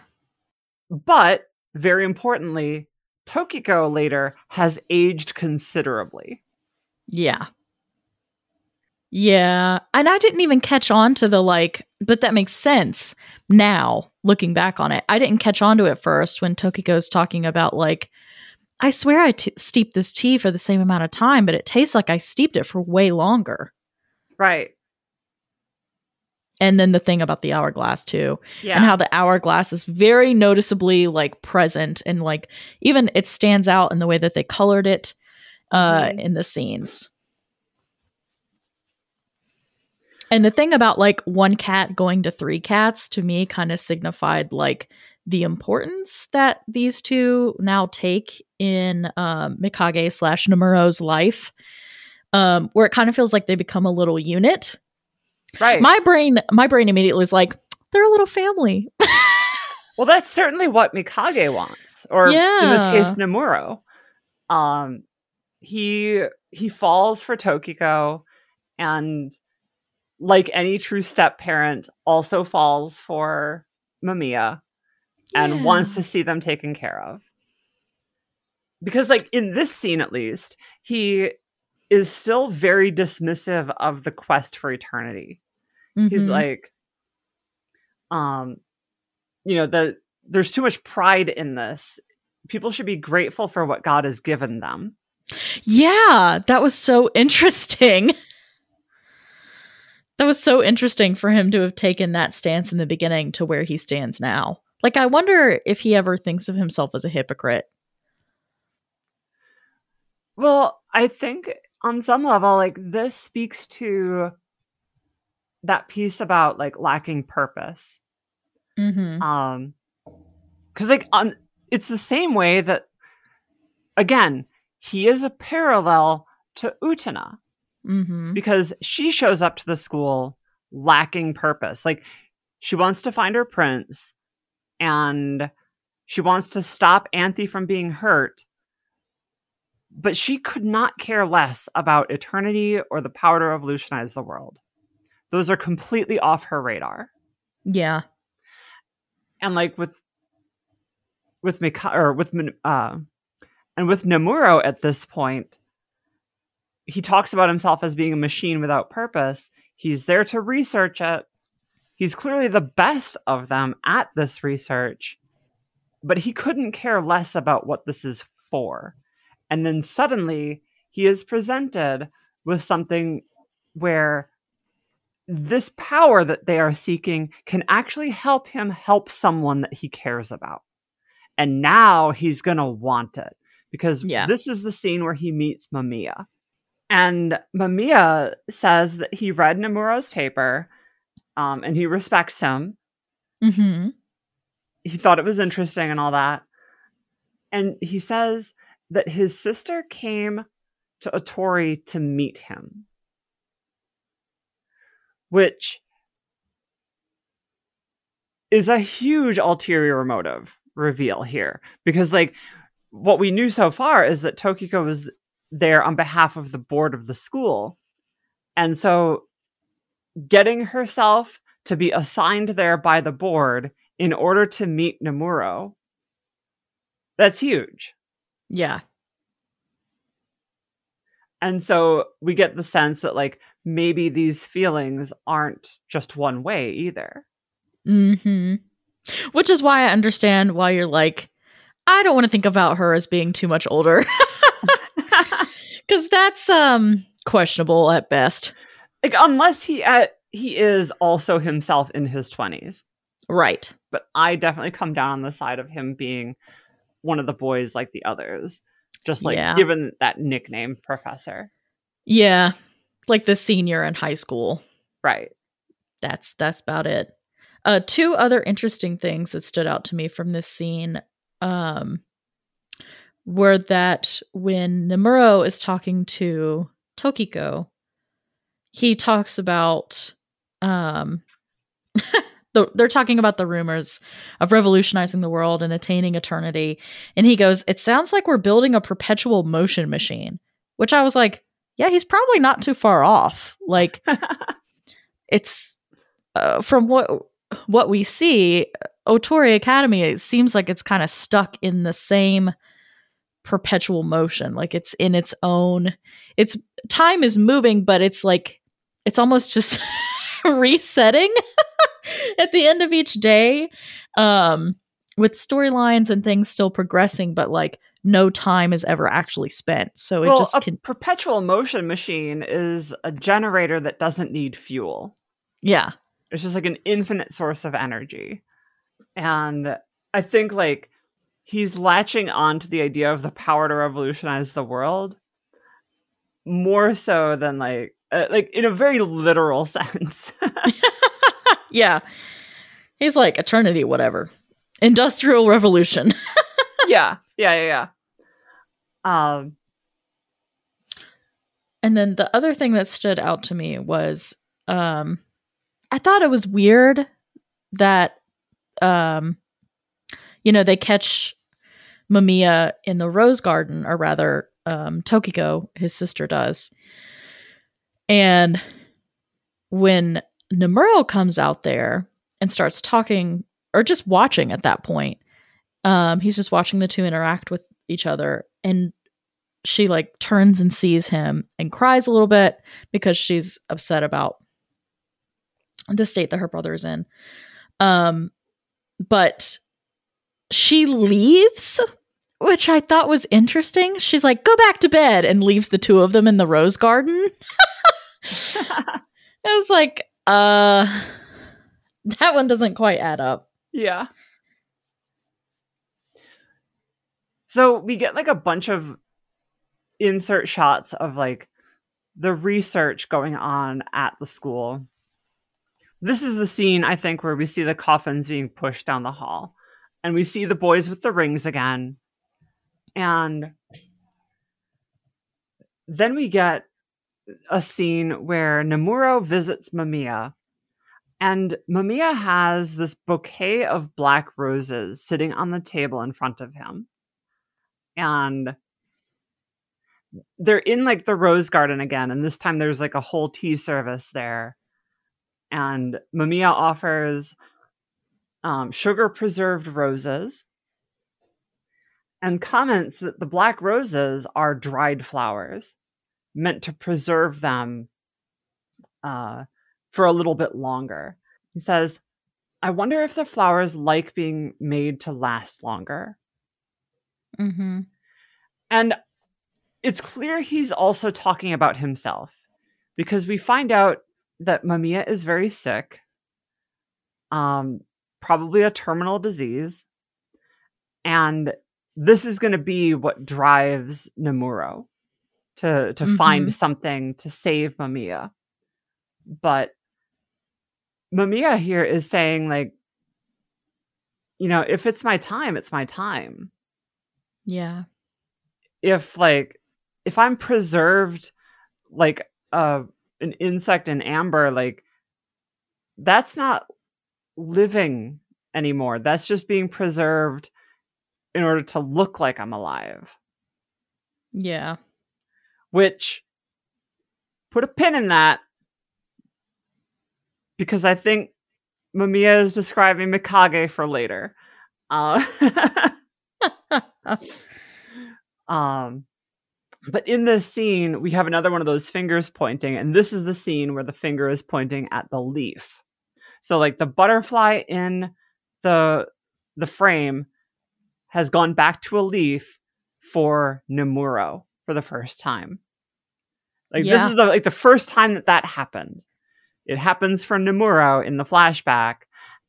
But very importantly, Tokiko later has aged considerably. Yeah. Yeah. And I didn't even catch on to the like, but that makes sense now looking back on it. I didn't catch on to it first when Tokiko's talking about like, I swear I t- steeped this tea for the same amount of time, but it tastes like I steeped it for way longer. Right. And then the thing about the hourglass too, Yeah. and how the hourglass is very noticeably like present and like even it stands out in the way that they colored it uh Mhm. in the scenes. And the thing about like one cat going to three cats to me kind of signified like the importance that these two now take in um, Mikage slash Nemuro's life, um, where it kind of feels like they become a little unit. right. My brain, my brain immediately was like, they're a little family. Well, that's certainly what Mikage wants, or in this case, Nemuro. Um, he he falls for Tokiko, and like any true step parent, also falls for Mamiya and wants to see them taken care of. Because, like in this scene, at least, he is still very dismissive of the quest for eternity. he's Mhm. like um you know the there's too much pride in this people should be grateful for what god has given them Yeah, that was so interesting. that was so interesting for him to have taken that stance in the beginning to where he stands now. Like, I wonder if he ever thinks of himself as a hypocrite. well i think on some level like this speaks to that piece about like lacking purpose Mm-hmm. um because like on it's the same way that again he is a parallel to utena Mm-hmm. because she shows up to the school lacking purpose. Like she wants to find her prince and she wants to stop Anthy from being hurt. But she could not care less about eternity or the power to revolutionize the world. Those are completely off her radar. Yeah. And like with with Mika or with uh and with Nemuro at this point, he talks about himself as being a machine without purpose. He's there to research it. He's clearly the best of them at this research, but he couldn't care less about what this is for. And then suddenly he is presented with something where this power that they are seeking can actually help him help someone that he cares about. And now he's going to want it. because Yeah. this is the scene where he meets Mamiya. And Mamiya says that he read Nemuro's paper um, and he respects him. Mm-hmm. He thought it was interesting and all that. And he says that his sister came to Otori to meet him, which is a huge ulterior motive reveal here because like what we knew so far is that Tokiko was there on behalf of the board of the school. And so getting herself to be assigned there by the board in order to meet Nemuro that's huge. Yeah. And so we get the sense that like maybe these feelings aren't just one way either. Mm-hmm. Which is why I understand why you're like, I don't want to think about her as being too much older. Because that's um questionable at best. like unless he uh, he is also himself in his 20s. Right. But I definitely come down on the side of him being one of the boys like the others. Just like Yeah. given that nickname professor. Yeah. Like the senior in high school. Right. That's that's about it. Uh two other interesting things that stood out to me from this scene um were that when Nemuro is talking to Tokiko, he talks about um the, they're talking about the rumors of revolutionizing the world and attaining eternity. And he goes it sounds like we're building a perpetual motion machine which i was like yeah he's probably not too far off. Like it's uh, from what what we see otori academy it seems like it's kind of stuck in the same perpetual motion like it's in its own it's time is moving but it's like it's almost just resetting at the end of each day um with storylines and things still progressing but like no time is ever actually spent so it well, just a can perpetual motion machine is a generator that doesn't need fuel. yeah It's just like an infinite source of energy. And I think like he's latching on to the idea of the power to revolutionize the world more so than like uh, like in a very literal sense. yeah he's like eternity whatever industrial revolution yeah. Yeah, yeah, yeah. Um And then the other thing that stood out to me was um I thought it was weird that um you know they catch Mamiya in the rose garden or rather um Tokiko his sister does. And when Nemuro comes out there and starts talking or just watching at that point um he's just watching the two interact with each other and she like turns and sees him and cries a little bit because she's upset about the state that her brother is in. Um but she leaves, which I thought was interesting. She's like, "Go back to bed," and leaves the two of them in the rose garden. I was like, "Uh, that one doesn't quite add up." Yeah. So we get like a bunch of insert shots of like the research going on at the school. This is the scene, I think, where we see the coffins being pushed down the hall. And we see the boys with the rings again. And then we get a scene where Nemuro visits Mamiya and Mamiya has this bouquet of black roses sitting on the table in front of him. And they're in like the rose garden again. And this time there's like a whole tea service there. And Mamiya offers um, sugar preserved roses and comments that the black roses are dried flowers meant to preserve them uh, for a little bit longer. He says, I wonder if the flowers like being made to last longer. Mm-hmm. And it's clear he's also talking about himself because we find out that Mamiya is very sick, um, probably a terminal disease. And this is going to be what drives Nemuro to to Mhm. find something to save Mamiya. But Mamiya here is saying like you know, if it's my time, it's my time. Yeah. If like if I'm preserved like uh an insect in amber like that's not living anymore. That's just being preserved in order to look like I'm alive. Yeah. which put a pin in that because I think Mamiya is describing Mikage for later. Uh, um, but in this scene, we have another one of those fingers pointing, and this is the scene where the finger is pointing at the leaf. So, like the butterfly in the the frame has gone back to a leaf for Nemuro for the first time. Like this is the like the first time that that happened. It happens for Nemuro in the flashback,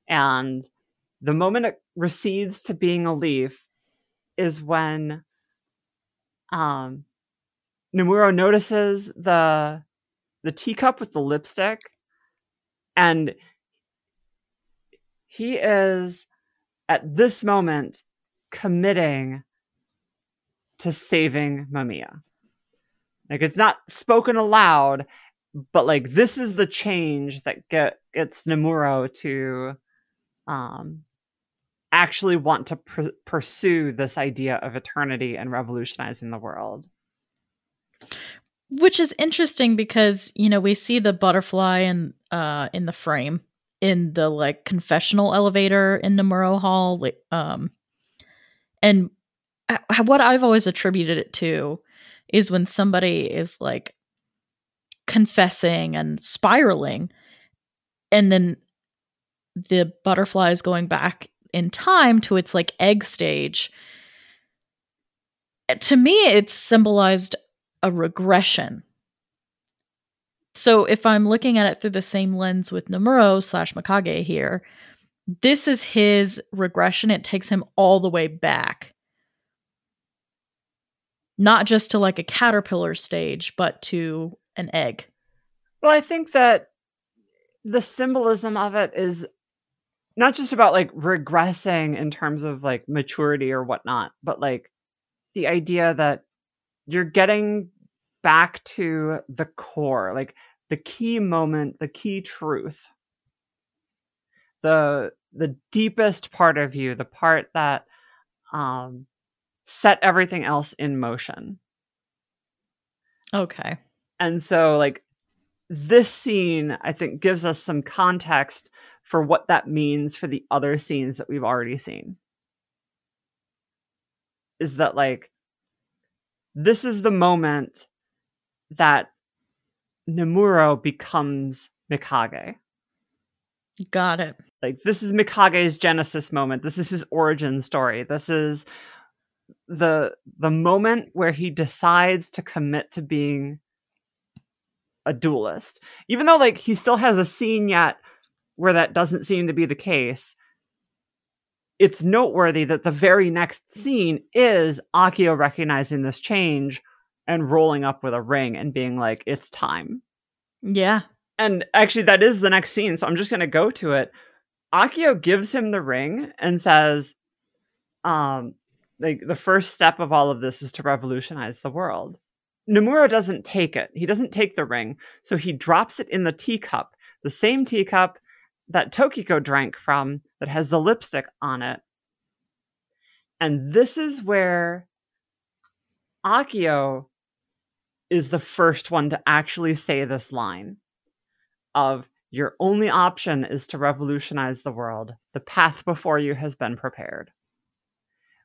and the moment it recedes to being a leaf is when um Nemuro notices the the teacup with the lipstick and he is at this moment committing to saving Mamiya. Like it's not spoken aloud, but like this is the change that get, gets Nemuro to um actually want to pr- pursue this idea of eternity and revolutionizing the world. Which is interesting because, you know, we see the butterfly in uh in the frame in the like confessional elevator in Nemuro Hall. like, Um and uh, what I've always attributed it to is when somebody is like confessing and spiraling and then the butterfly is going back in time to its like egg stage to me it's symbolized a regression. So if i'm looking at it through the same lens with nemuro slash mikage here this is his regression. It takes him all the way back. Not just to like a caterpillar stage but to an egg. Well, I think that the symbolism of it is not just about like regressing in terms of like maturity or whatnot, but like the idea that you're getting back to the core, like the key moment, the key truth. The the deepest part of you, the part that um set everything else in motion. okay And so, like, this scene, I think, gives us some context for what that means for the other scenes that we've already seen. Is that, like, this is the moment that Nemuro becomes Mikage. Got it Like, this is Mikage's genesis moment. This is his origin story. This is the the moment where he decides to commit to being a duelist. Even though like he still has a scene yet where that doesn't seem to be the case. It's noteworthy that the very next scene is Akio recognizing this change and rolling up with a ring and being like, it's time. yeah And actually, that is the next scene. So I'm just going to go to it. Akio gives him the ring and says, um, like the first step of all of this is to revolutionize the world. Nemuro doesn't take it. He doesn't take the ring. So he drops it in the teacup, the same teacup that Tokiko drank from that has the lipstick on it. And this is where Akio is the first one to actually say this line of your only option is to revolutionize the world. The path before you has been prepared.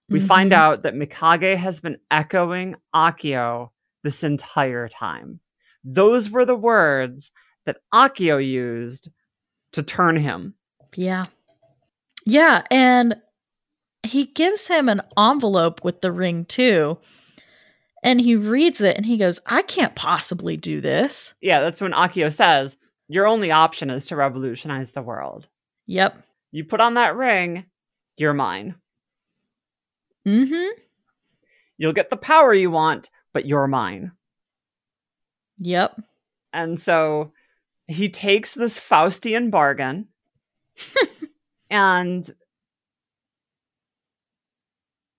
We find Mhm. out that Mikage has been echoing Akio this entire time. Those were the words that Akio used to turn him. Yeah. Yeah, and he gives him an envelope with the ring too. And he reads it and he goes, I can't possibly do this. Yeah, that's when Akio says, Your only option is to revolutionize the world. Yep. You put on that ring, you're mine. Mm-hmm. You'll get the power you want, but you're mine. Yep. And so he takes this Faustian bargain and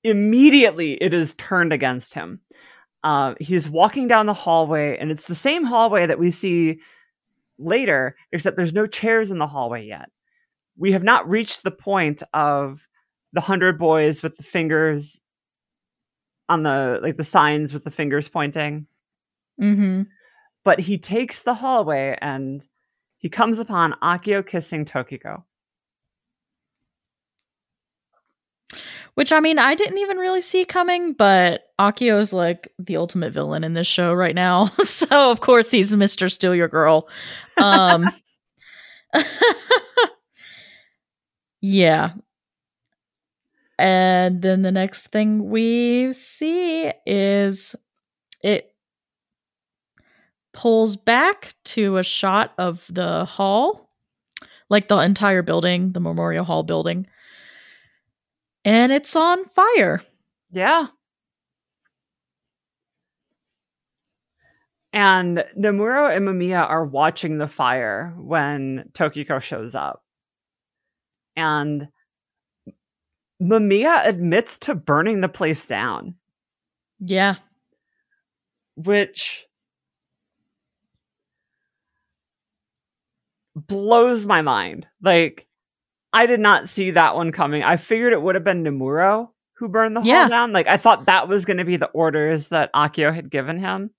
immediately it is turned against him. Uh, he's walking down the hallway, and it's the same hallway that we see later, except there's no chairs in the hallway yet. We have not reached the point of the hundred boys with the fingers on the like the signs with the fingers pointing. Mm-hmm. But he takes the hallway and he comes upon Akio kissing Tokiko. Which I mean, I didn't even really see coming, but Akio's like the ultimate villain in this show right now. so of course he's Mr. Steal Your Girl. Um Yeah. And then the next thing we see is it pulls back to a shot of the hall, like the entire building, the Memorial Hall building and it's on fire. Yeah. And Nemuro and Mamiya are watching the fire when Tokiko shows up. And Mamiya admits to burning the place down. Yeah. Which blows my mind. Like, I did not see that one coming. I figured it would have been Nemuro who burned the Yeah. hall down. Like I thought that was going to be the orders that Akio had given him.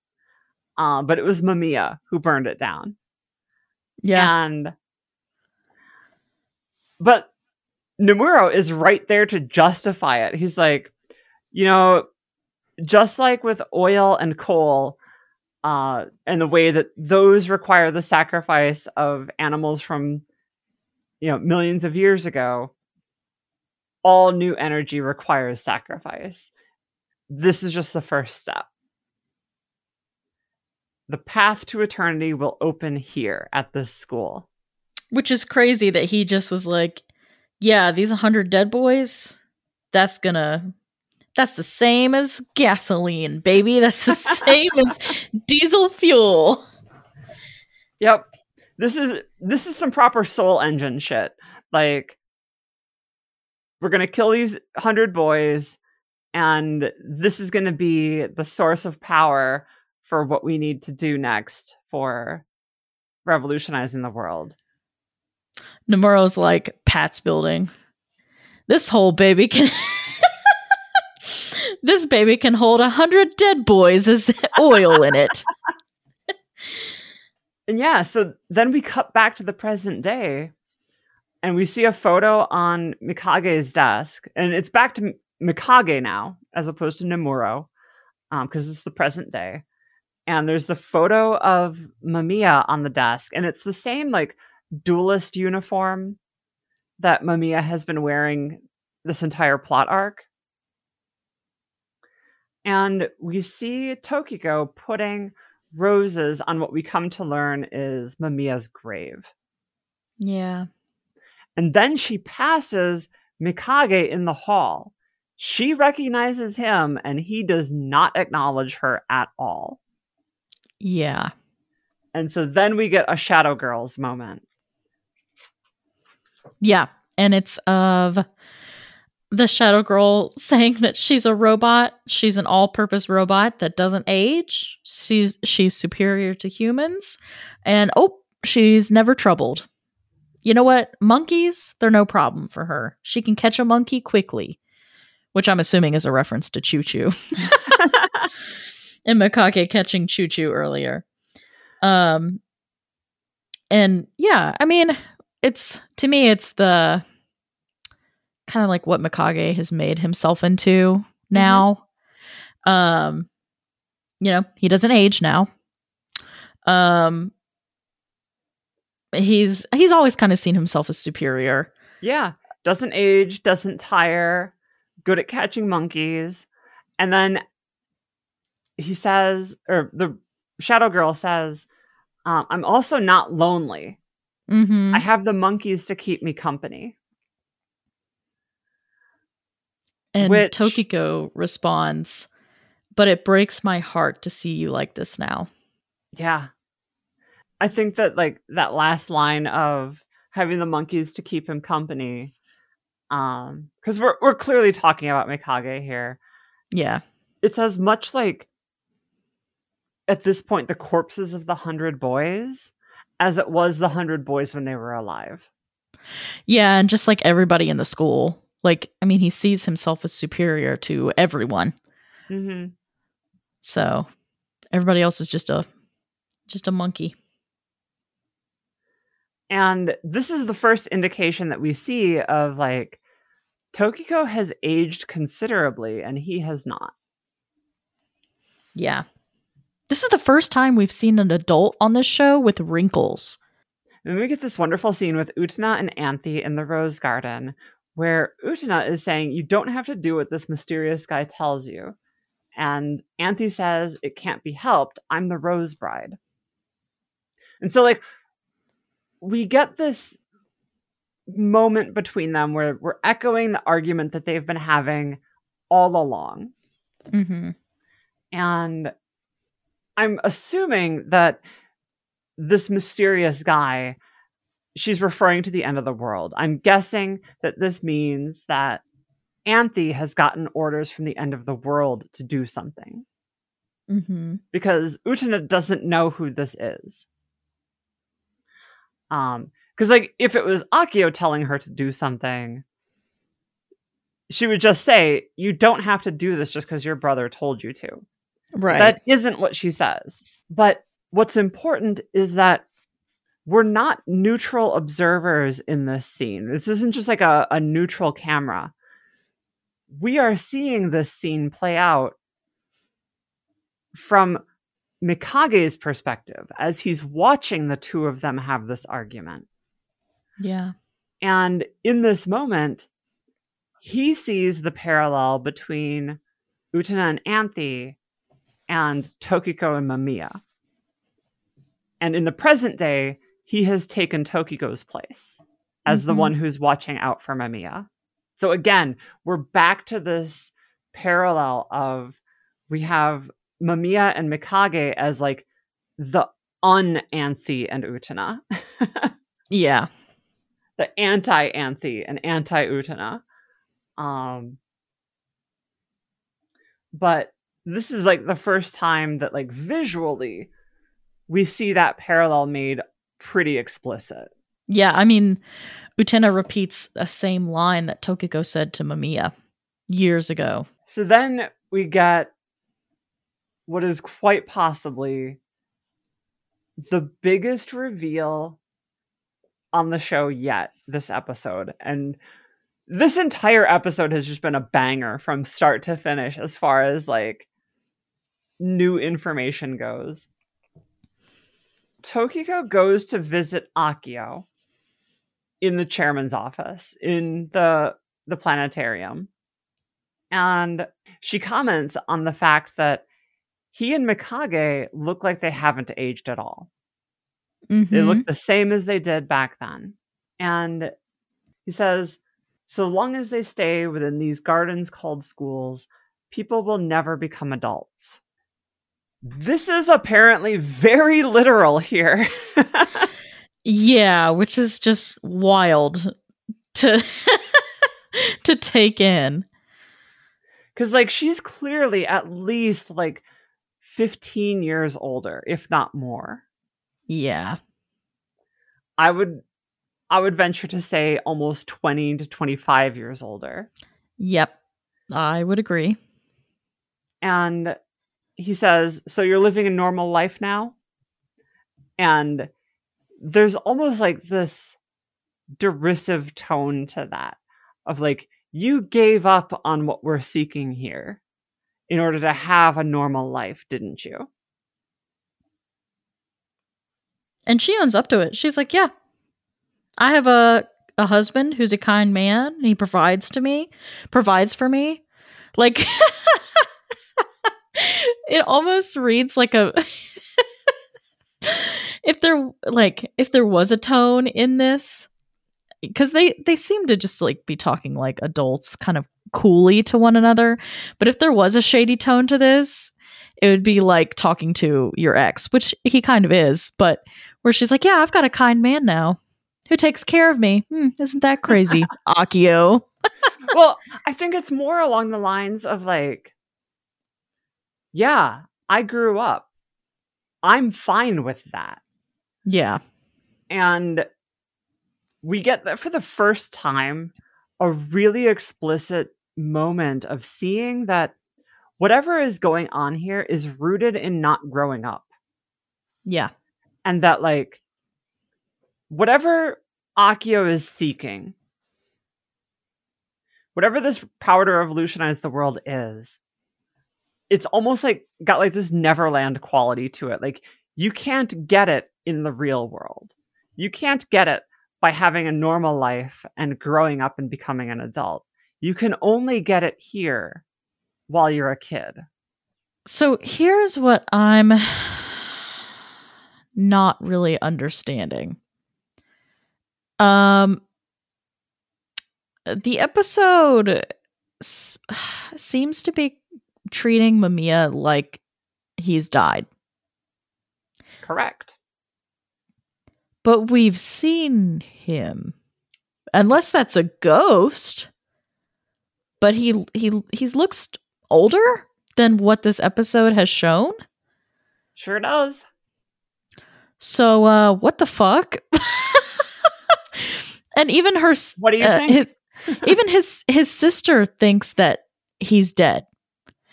Um, but it was Mamiya who burned it down. Yeah. And but Nemuro is right there to justify it. He's like, you know, just like with oil and coal, uh, and the way that those require the sacrifice of animals from, you know, millions of years ago, all new energy requires sacrifice. This is just the first step. The path to eternity will open here at this school. Which is crazy that he just was like, yeah, these 100 dead boys, that's gonna. That's the same as gasoline, baby. That's the same as diesel fuel. Yep. This is this is some proper soul engine shit. Like we're to kill these 100 boys and this is to be the source of power for what we need to do next for revolutionizing the world. Nemuro's like Pat's building. This whole baby can. this baby can hold a hundred dead boys as oil in it. And yeah, so then we cut back to the present day and we see a photo on Mikage's desk. And it's back to Mikage now, as opposed to Nemuro, because um, it's the present day. And there's the photo of Mamiya on the desk. And it's the same, like, duelist uniform that Mamiya has been wearing this entire plot arc. And we see Tokiko putting roses on what we come to learn is Mamiya's grave. Yeah. And then she passes Mikage in the hall. She recognizes him and he does not acknowledge her at all. Yeah. And so then we get a Shadow Girls moment. Yeah. And it's of the Shadow Girl saying that she's a robot. She's an all purpose robot that doesn't age. She's she's superior to humans. And oh, she's never troubled. You know what? Monkeys, they're no problem for her. She can catch a monkey quickly. Which I'm assuming is a reference to Chu-Chu. and Mikage catching Chu-Chu earlier. Um and yeah, I mean, it's to me it's the kind of like what Mikage has made himself into now. Um you know, he doesn't age now. Um he's he's always kind of seen himself as superior. yeah. Doesn't age, doesn't tire, good at catching monkeys. And then he says, or the Shadow Girl says, um, I'm also not lonely. Mm-hmm. I have the monkeys to keep me company. And Which- Tokiko responds, but it breaks my heart to see you like this now. Yeah. I think that like that last line of having the monkeys to keep him company um cuz we're we're clearly talking about Mikage here. Yeah. It's as much like at this point the corpses of the 100 boys as it was the 100 boys when they were alive. Yeah, and just like everybody in the school. Like I mean he sees himself as superior to everyone. Mhm. So everybody else is just a just a monkey. And this is the first indication that we see of like Tokiko has aged considerably and he has not. Yeah. This is the first time we've seen an adult on this show with wrinkles. And we get this wonderful scene with Utena and Anthy in the rose garden where Utena is saying, You don't have to do what this mysterious guy tells you. And Anthy says, It can't be helped. I'm the rose bride. And so, like, we get this moment between them where we're echoing the argument that they've been having all along. Mm-hmm. And I'm assuming that this mysterious guy, she's referring to the end of the world. I'm guessing that this means that Anthy has gotten orders from the end of the world to do something Mm-hmm. because Utena doesn't know who this is. Um, because like if it was Akio telling her to do something, she would just say, "You don't have to do this just because your brother told you to." Right. That isn't what she says. But what's important is that we're not neutral observers in this scene. This isn't just like a, a neutral camera. We are seeing this scene play out from Mikage's perspective as he's watching the two of them have this argument. yeah. And in this moment, he sees the parallel between Utena and Anthy and Tokiko and Mamiya. And in the present day, he has taken Tokiko's place as the Mhm. one who's watching out for Mamiya. So again, we're back to this parallel of we have Mamiya and Mikage as like the un-Anthy and Utena. Yeah. the anti-Anthy and anti-Utena. Um, but this is like the first time that like visually we see that parallel made pretty explicit. Yeah. I mean, Utena repeats the same line that Tokiko said to Mamiya years ago. So then we get what is quite possibly the biggest reveal on the show yet this episode. And this entire episode has just been a banger from start to finish as far as like new information goes. Tokiko goes to visit Akio in the chairman's office in the the planetarium. And she comments on the fact that he and Mikage look like they haven't aged at all. They Mhm. look the same as they did back then. And he says, so long as they stay within these gardens called schools, people will never become adults. This is apparently very literal here. Yeah, which is just wild to to take in. Because, like, she's clearly at least like 15 years older, if not more. Yeah. I would. I would venture to say almost 20 to 25 years older. Yep. I would agree. and he says, "So you're living a normal life now?" And there's almost like this derisive tone to that of like you gave up on what we're seeking here in order to have a normal life, didn't you? And she owns up to it. She's like, "Yeah. I have a a husband who's a kind man and he provides to me, provides for me." Like it almost reads like a if there like if there was a tone in this because they they seem to just like be talking like adults, kind of coolly to one another. But if there was a shady tone to this, it would be like talking to your ex, which he kind of is, but where she's like, "Yeah, I've got a kind man now who takes care of me." Hmm, isn't that crazy, Akio? well, I think it's more along the lines of like, yeah, I grew up. I'm fine with that. Yeah. And we get that for the first time a really explicit moment of seeing that whatever is going on here is rooted in not growing up. Yeah. And that, like, whatever Akio is seeking, whatever this power to revolutionize the world is, it's almost like got like this Neverland quality to it. Like, you can't get it in the real world. You can't get it by having a normal life and growing up and becoming an adult. You can only get it here while you're a kid. So here's what I'm not really understanding. Um the episode s- seems to be treating Mamiya like he's died. Correct. But we've seen him. Unless that's a ghost. But he he he's looks older than what this episode has shown. Sure does. So uh what the fuck? and even her What do you uh, think? his- even his his sister thinks that he's dead.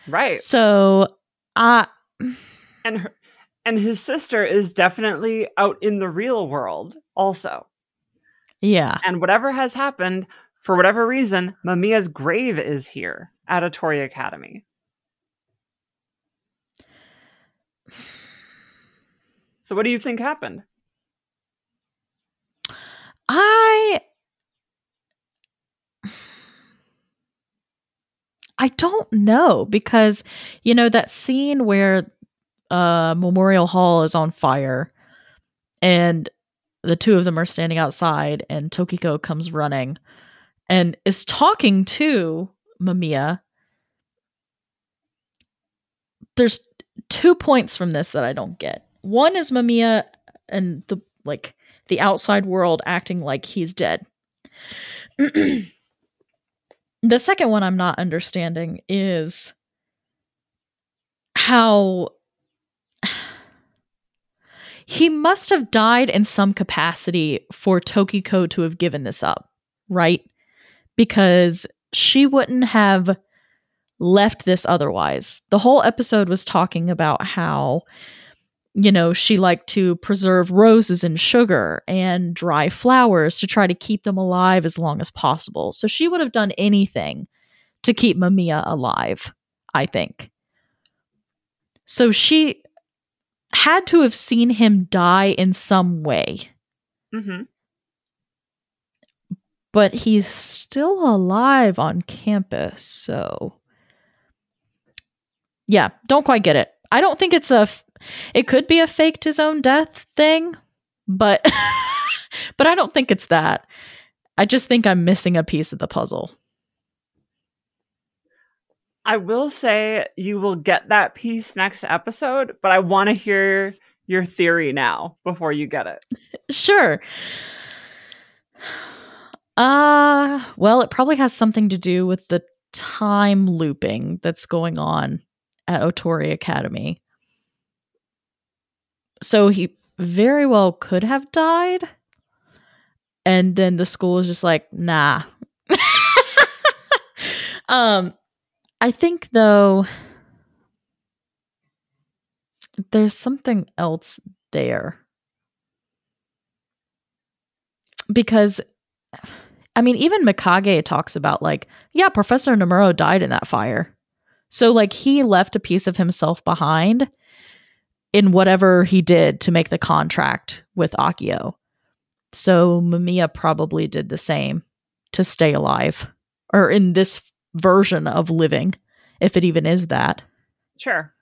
Right. So uh And her, and his sister is definitely out in the real world also. yeah. And whatever has happened, for whatever reason, Mamiya's grave is here at Otori Academy. So what do you think happened? I I don't know because you know that scene where uh Memorial Hall is on fire and the two of them are standing outside and Tokiko comes running and is talking to Mamiya. There's two points from this that I don't get. One is Mamiya and the like the outside world acting like he's dead. the second one I'm not understanding is how he must have died in some capacity for Tokiko to have given this up, right? Because she wouldn't have left this otherwise. The whole episode was talking about how you know, she liked to preserve roses in sugar and dry flowers to try to keep them alive as long as possible. So she would have done anything to keep Mamiya alive, I think. So she had to have seen him die in some way, Mm-hmm. but he's still alive on campus. So, yeah, don't quite get it. I don't think it's a. F- it could be a faked his own death thing, but but I don't think it's that. I just think I'm missing a piece of the puzzle. I will say you will get that piece next episode, but I want to hear your theory now before you get it. Sure. Uh, well, it probably has something to do with the time looping that's going on at Otori Academy. So he very well could have died. And then the school is just like, nah. um, I think though there's something else there. Because I mean, even Mikage talks about like, yeah, Professor Nemuro died in that fire. So like he left a piece of himself behind in whatever he did to make the contract with Akio. So Mamiya probably did the same to stay alive or in this version of living, if it even is that. Sure.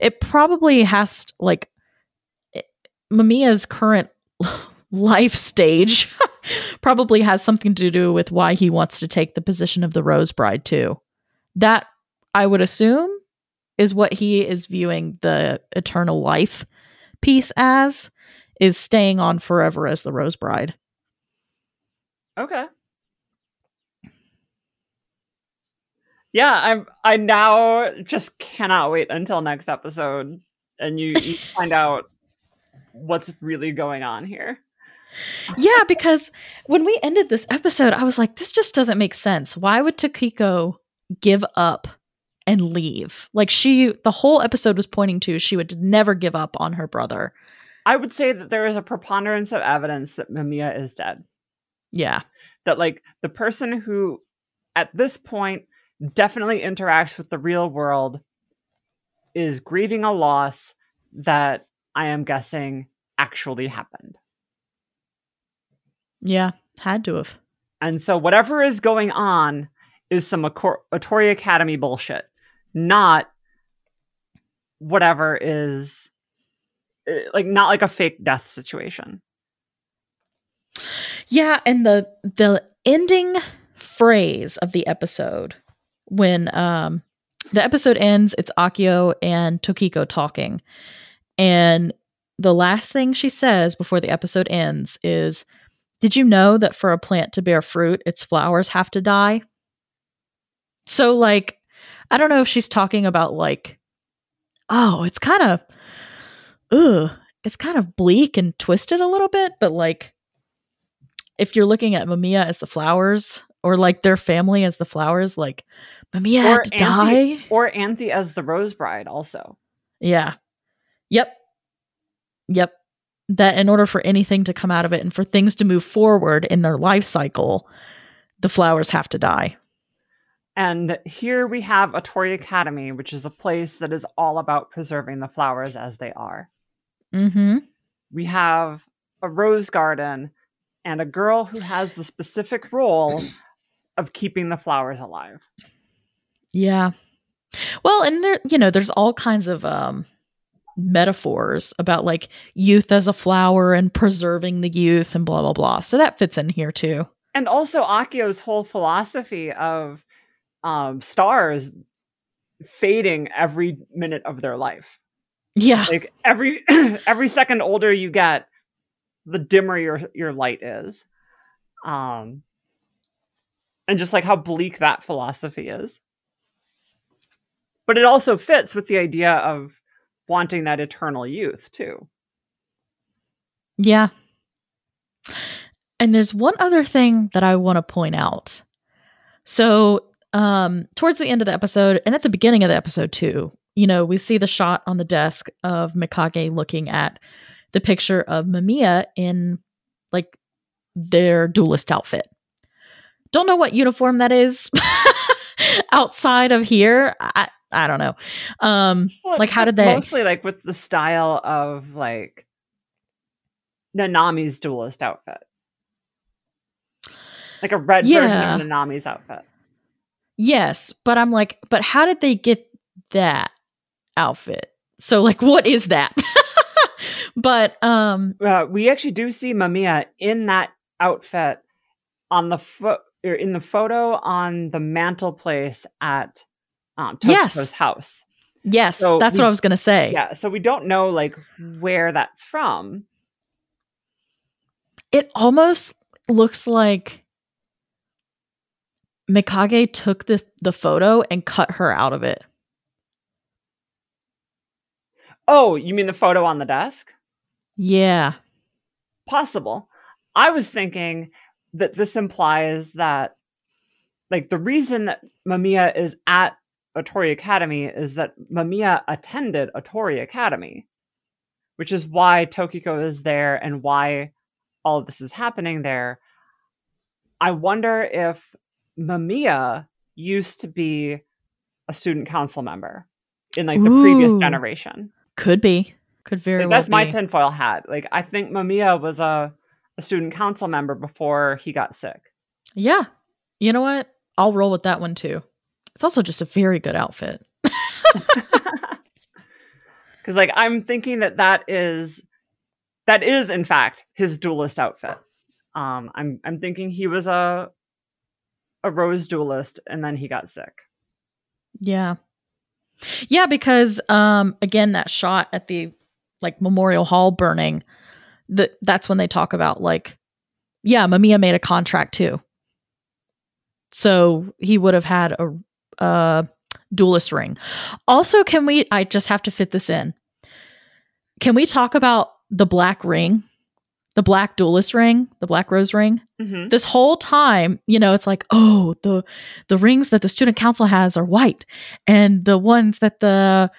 It probably has like it- Mamiya's current life stage Probably has something to do with why he wants to take the position of the Rose Bride, too. That, I would assume, is what he is viewing the eternal life piece as, is staying on forever as the Rose Bride. Okay. Yeah, I'm I now just cannot wait until next episode and you, you find out what's really going on here. Yeah, because when we ended this episode, I was like, this just doesn't make sense. Why would Tokiko give up and leave? Like she the whole episode was pointing to she would never give up on her brother. I would say that there is a preponderance of evidence that Mamiya is dead. Yeah. That like the person who at this point definitely interacts with the real world is grieving a loss that I am guessing actually happened. Yeah, had to have. And so whatever is going on is some Otori Academy bullshit, not whatever is eh, like not like a fake death situation. Yeah, and the the ending phrase of the episode when um the episode ends, it's Akio and Tokiko talking. And the last thing she says before the episode ends is Did you know that for a plant to bear fruit, its flowers have to die? So, like, I don't know if she's talking about, like, oh, it's kind of, ugh, it's kind of bleak and twisted a little bit, but like, if you're looking at Mamiya as the flowers or like their family as the flowers, like, Mamiya had to Anthy, die. Or Anthy as the Rose Bride, also. Yeah. Yep. Yep. That in order for anything to come out of it and for things to move forward in their life cycle, the flowers have to die. And here we have Otori Academy, which is a place that is all about preserving the flowers as they are. Mm-hmm. We have a rose garden and a girl who has the specific role of keeping the flowers alive. Yeah. Well, and there, you know, there's all kinds of um metaphors about like youth as a flower and preserving the youth and blah blah blah. So that fits in here too. And also Akio's whole philosophy of um stars fading every minute of their life. Yeah. Like every every second older you get, the dimmer your your light is. Um and just like how bleak that philosophy is but it also fits with the idea of wanting that eternal youth too. Yeah. And there's one other thing that I want to point out. So, um, towards the end of the episode and at the beginning of the episode too, you know, we see the shot on the desk of Mikage looking at the picture of Mamiya in like their duelist outfit. Don't know what uniform that is outside of here. I, I don't know. Um, well, like how did they mostly like with the style of like Nanami's duelist outfit, like a red yeah. version of Nanami's outfit. Yes, but I'm like, but how did they get that outfit? So like, what is that? but um, uh, we actually do see Mamiya in that outfit on the foot or in the photo on the mantelpiece at um, yes. house. Yes, so that's we, what I was going to say. Yeah, so we don't know like where that's from. It almost looks like Mikage took the the photo and cut her out of it. Oh, you mean the photo on the desk? Yeah. Possible. I was thinking that this implies that like the reason that Mamiya is at Otori Academy is that Mamiya attended Otori Academy, which is why Tokiko is there and why all of this is happening there. I wonder if Mamiya used to be a student council member in like the Ooh, previous generation. Could be. Could very like, well That's my tinfoil hat. Like I think Mamiya was a, a student council member before he got sick. Yeah. You know what? I'll roll with that one too. It's also just a very good outfit. Because like I'm thinking that that is that is in fact his duelist outfit. Um, I'm I'm thinking he was a a rose duelist and then he got sick. Yeah. Yeah, because um again that shot at the like Memorial Hall burning, that that's when they talk about like yeah, Mamiya made a contract too. So he would have had a uh duelist ring. Also, can we I just have to fit this in. Can we talk about the black ring? The black duelist ring, the black rose ring? Mm-hmm. this whole time you know it's like oh the the rings that the student council has are white and the ones that the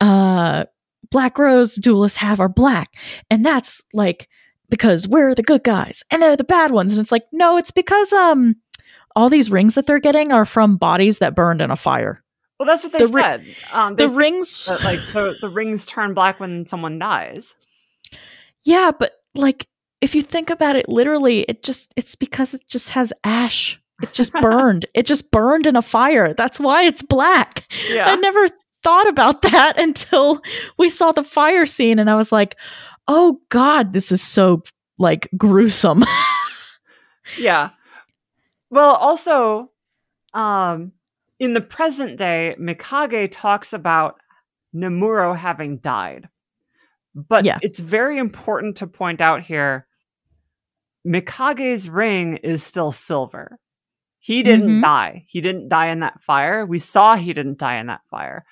uh black rose duelists have are black and that's like because we're the good guys and they're the bad ones and it's like no it's because um all these rings that they're getting are from bodies that burned in a fire Well, that's what they The ri- said. um, they the said rings that, like the, the rings turn black when someone dies. yeah but like if you think about it literally it just it's because it just has ash. It just burned. It just burned in a fire. That's why it's black. I never thought about that until we saw the fire scene and I was like, "Oh god, this is so like gruesome." yeah. Well, also, um, in the present day, Mikage talks about Nemuro having died, but Yeah. it's very important to point out here. Mikage's ring is still silver. He didn't Mhm. die. He didn't die in that fire. We saw he didn't die in that fire.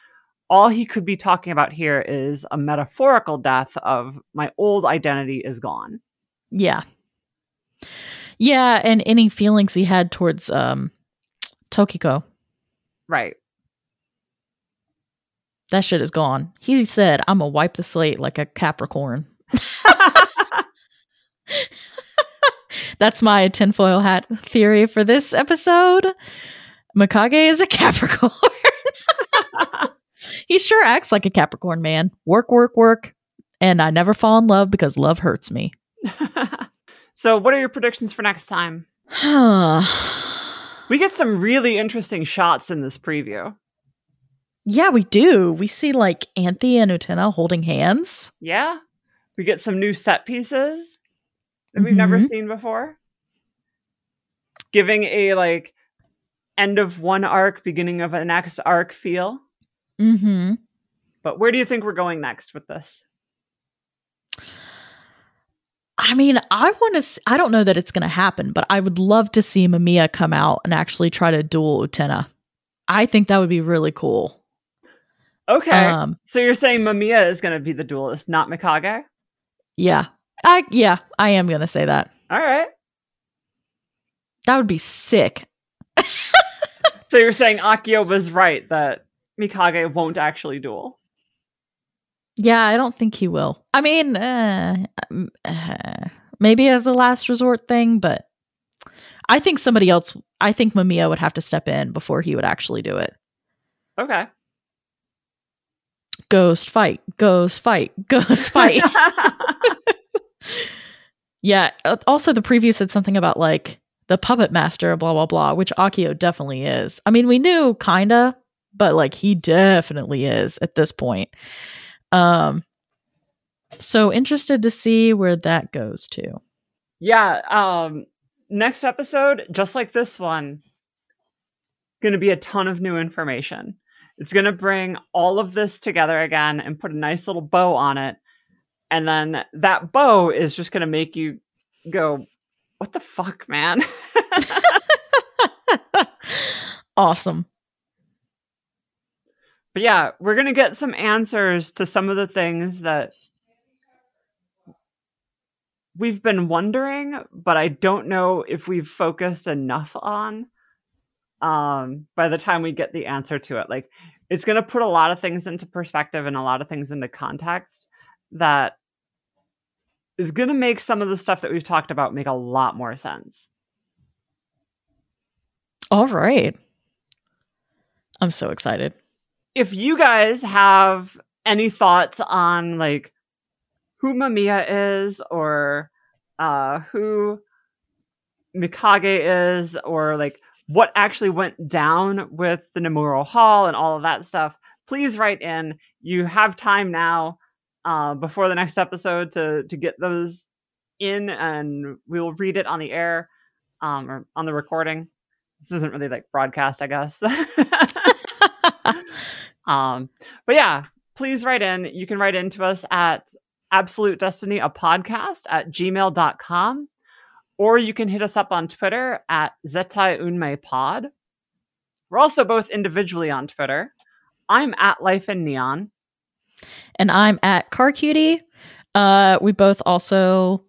All he could be talking about here is a metaphorical death of my old identity is gone. yeah. Yeah, and any feelings he had towards um Tokiko, Right. That shit is gone. He said, "I'm gonna wipe the slate like a Capricorn." That's my tinfoil hat theory for this episode. Mikage is a Capricorn. he sure acts like a Capricorn man. Work, work, work. And I never fall in love because love hurts me. so, what are your predictions for next time? We get some really interesting shots in this preview. Yeah, we do. We see like Anthy and Utena holding hands. Yeah. We get some new set pieces that we've never Mhm. seen before. Giving a like end of one arc, beginning of a next arc feel. Mm-hmm. But where do you think we're going next with this? I mean, I want to. I don't know that it's going to happen, but I would love to see Mamiya come out and actually try to duel Utena. I think that would be really cool. Okay. Um, so you're saying Mamiya is going to be the duelist, not Mikage? yeah, I yeah, I am going to say that. All right. That would be sick. So you're saying Akio was right that Mikage won't actually duel. Yeah, I don't think he will. I mean, uh, um, uh, maybe as a last resort thing, but I think somebody else. I think Mamiya would have to step in before he would actually do it. Okay. Ghost fight, ghost fight, ghost fight. yeah. uh, Also, the preview said something about like the puppet master, blah blah blah, which Akio definitely is. I mean, we knew kinda, but like he definitely is at this point. Um. So interested to see where that goes to. yeah. Um. Next episode, just like this one, going to be a ton of new information. It's going to bring all of this together again and put a nice little bow on it. And then that bow is just going to make you go, what the fuck, man? awesome. But yeah, we're going to get some answers to some of the things that we've been wondering, but I don't know if we've focused enough on um by the time we get the answer to it. Like it's going to put a lot of things into perspective and a lot of things into context that is going to make some of the stuff that we've talked about make a lot more sense. All right. I'm so excited. if you guys have any thoughts on like who Mamiya is or uh who Mikage is or like what actually went down with the Nemuro Hall and all of that stuff, please write in. You have time now uh before the next episode to to get those in and we will read it on the air um, or on the recording. This isn't really like broadcast, I guess. um, but yeah, please write in. You can write into us at absolute destiny a podcast at gmail.com or you can hit us up on Twitter at Zettai Unmei Pod. We're also both individually on Twitter. I'm at Life in Neon. And I'm at Car Cutie. Uh, we both also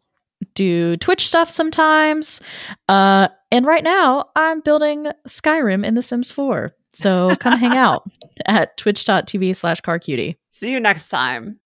do Twitch stuff sometimes. Uh, and right now, I'm building Skyrim in The Sims 4. So come hang out at twitch.tv slash carcutie. See you next time.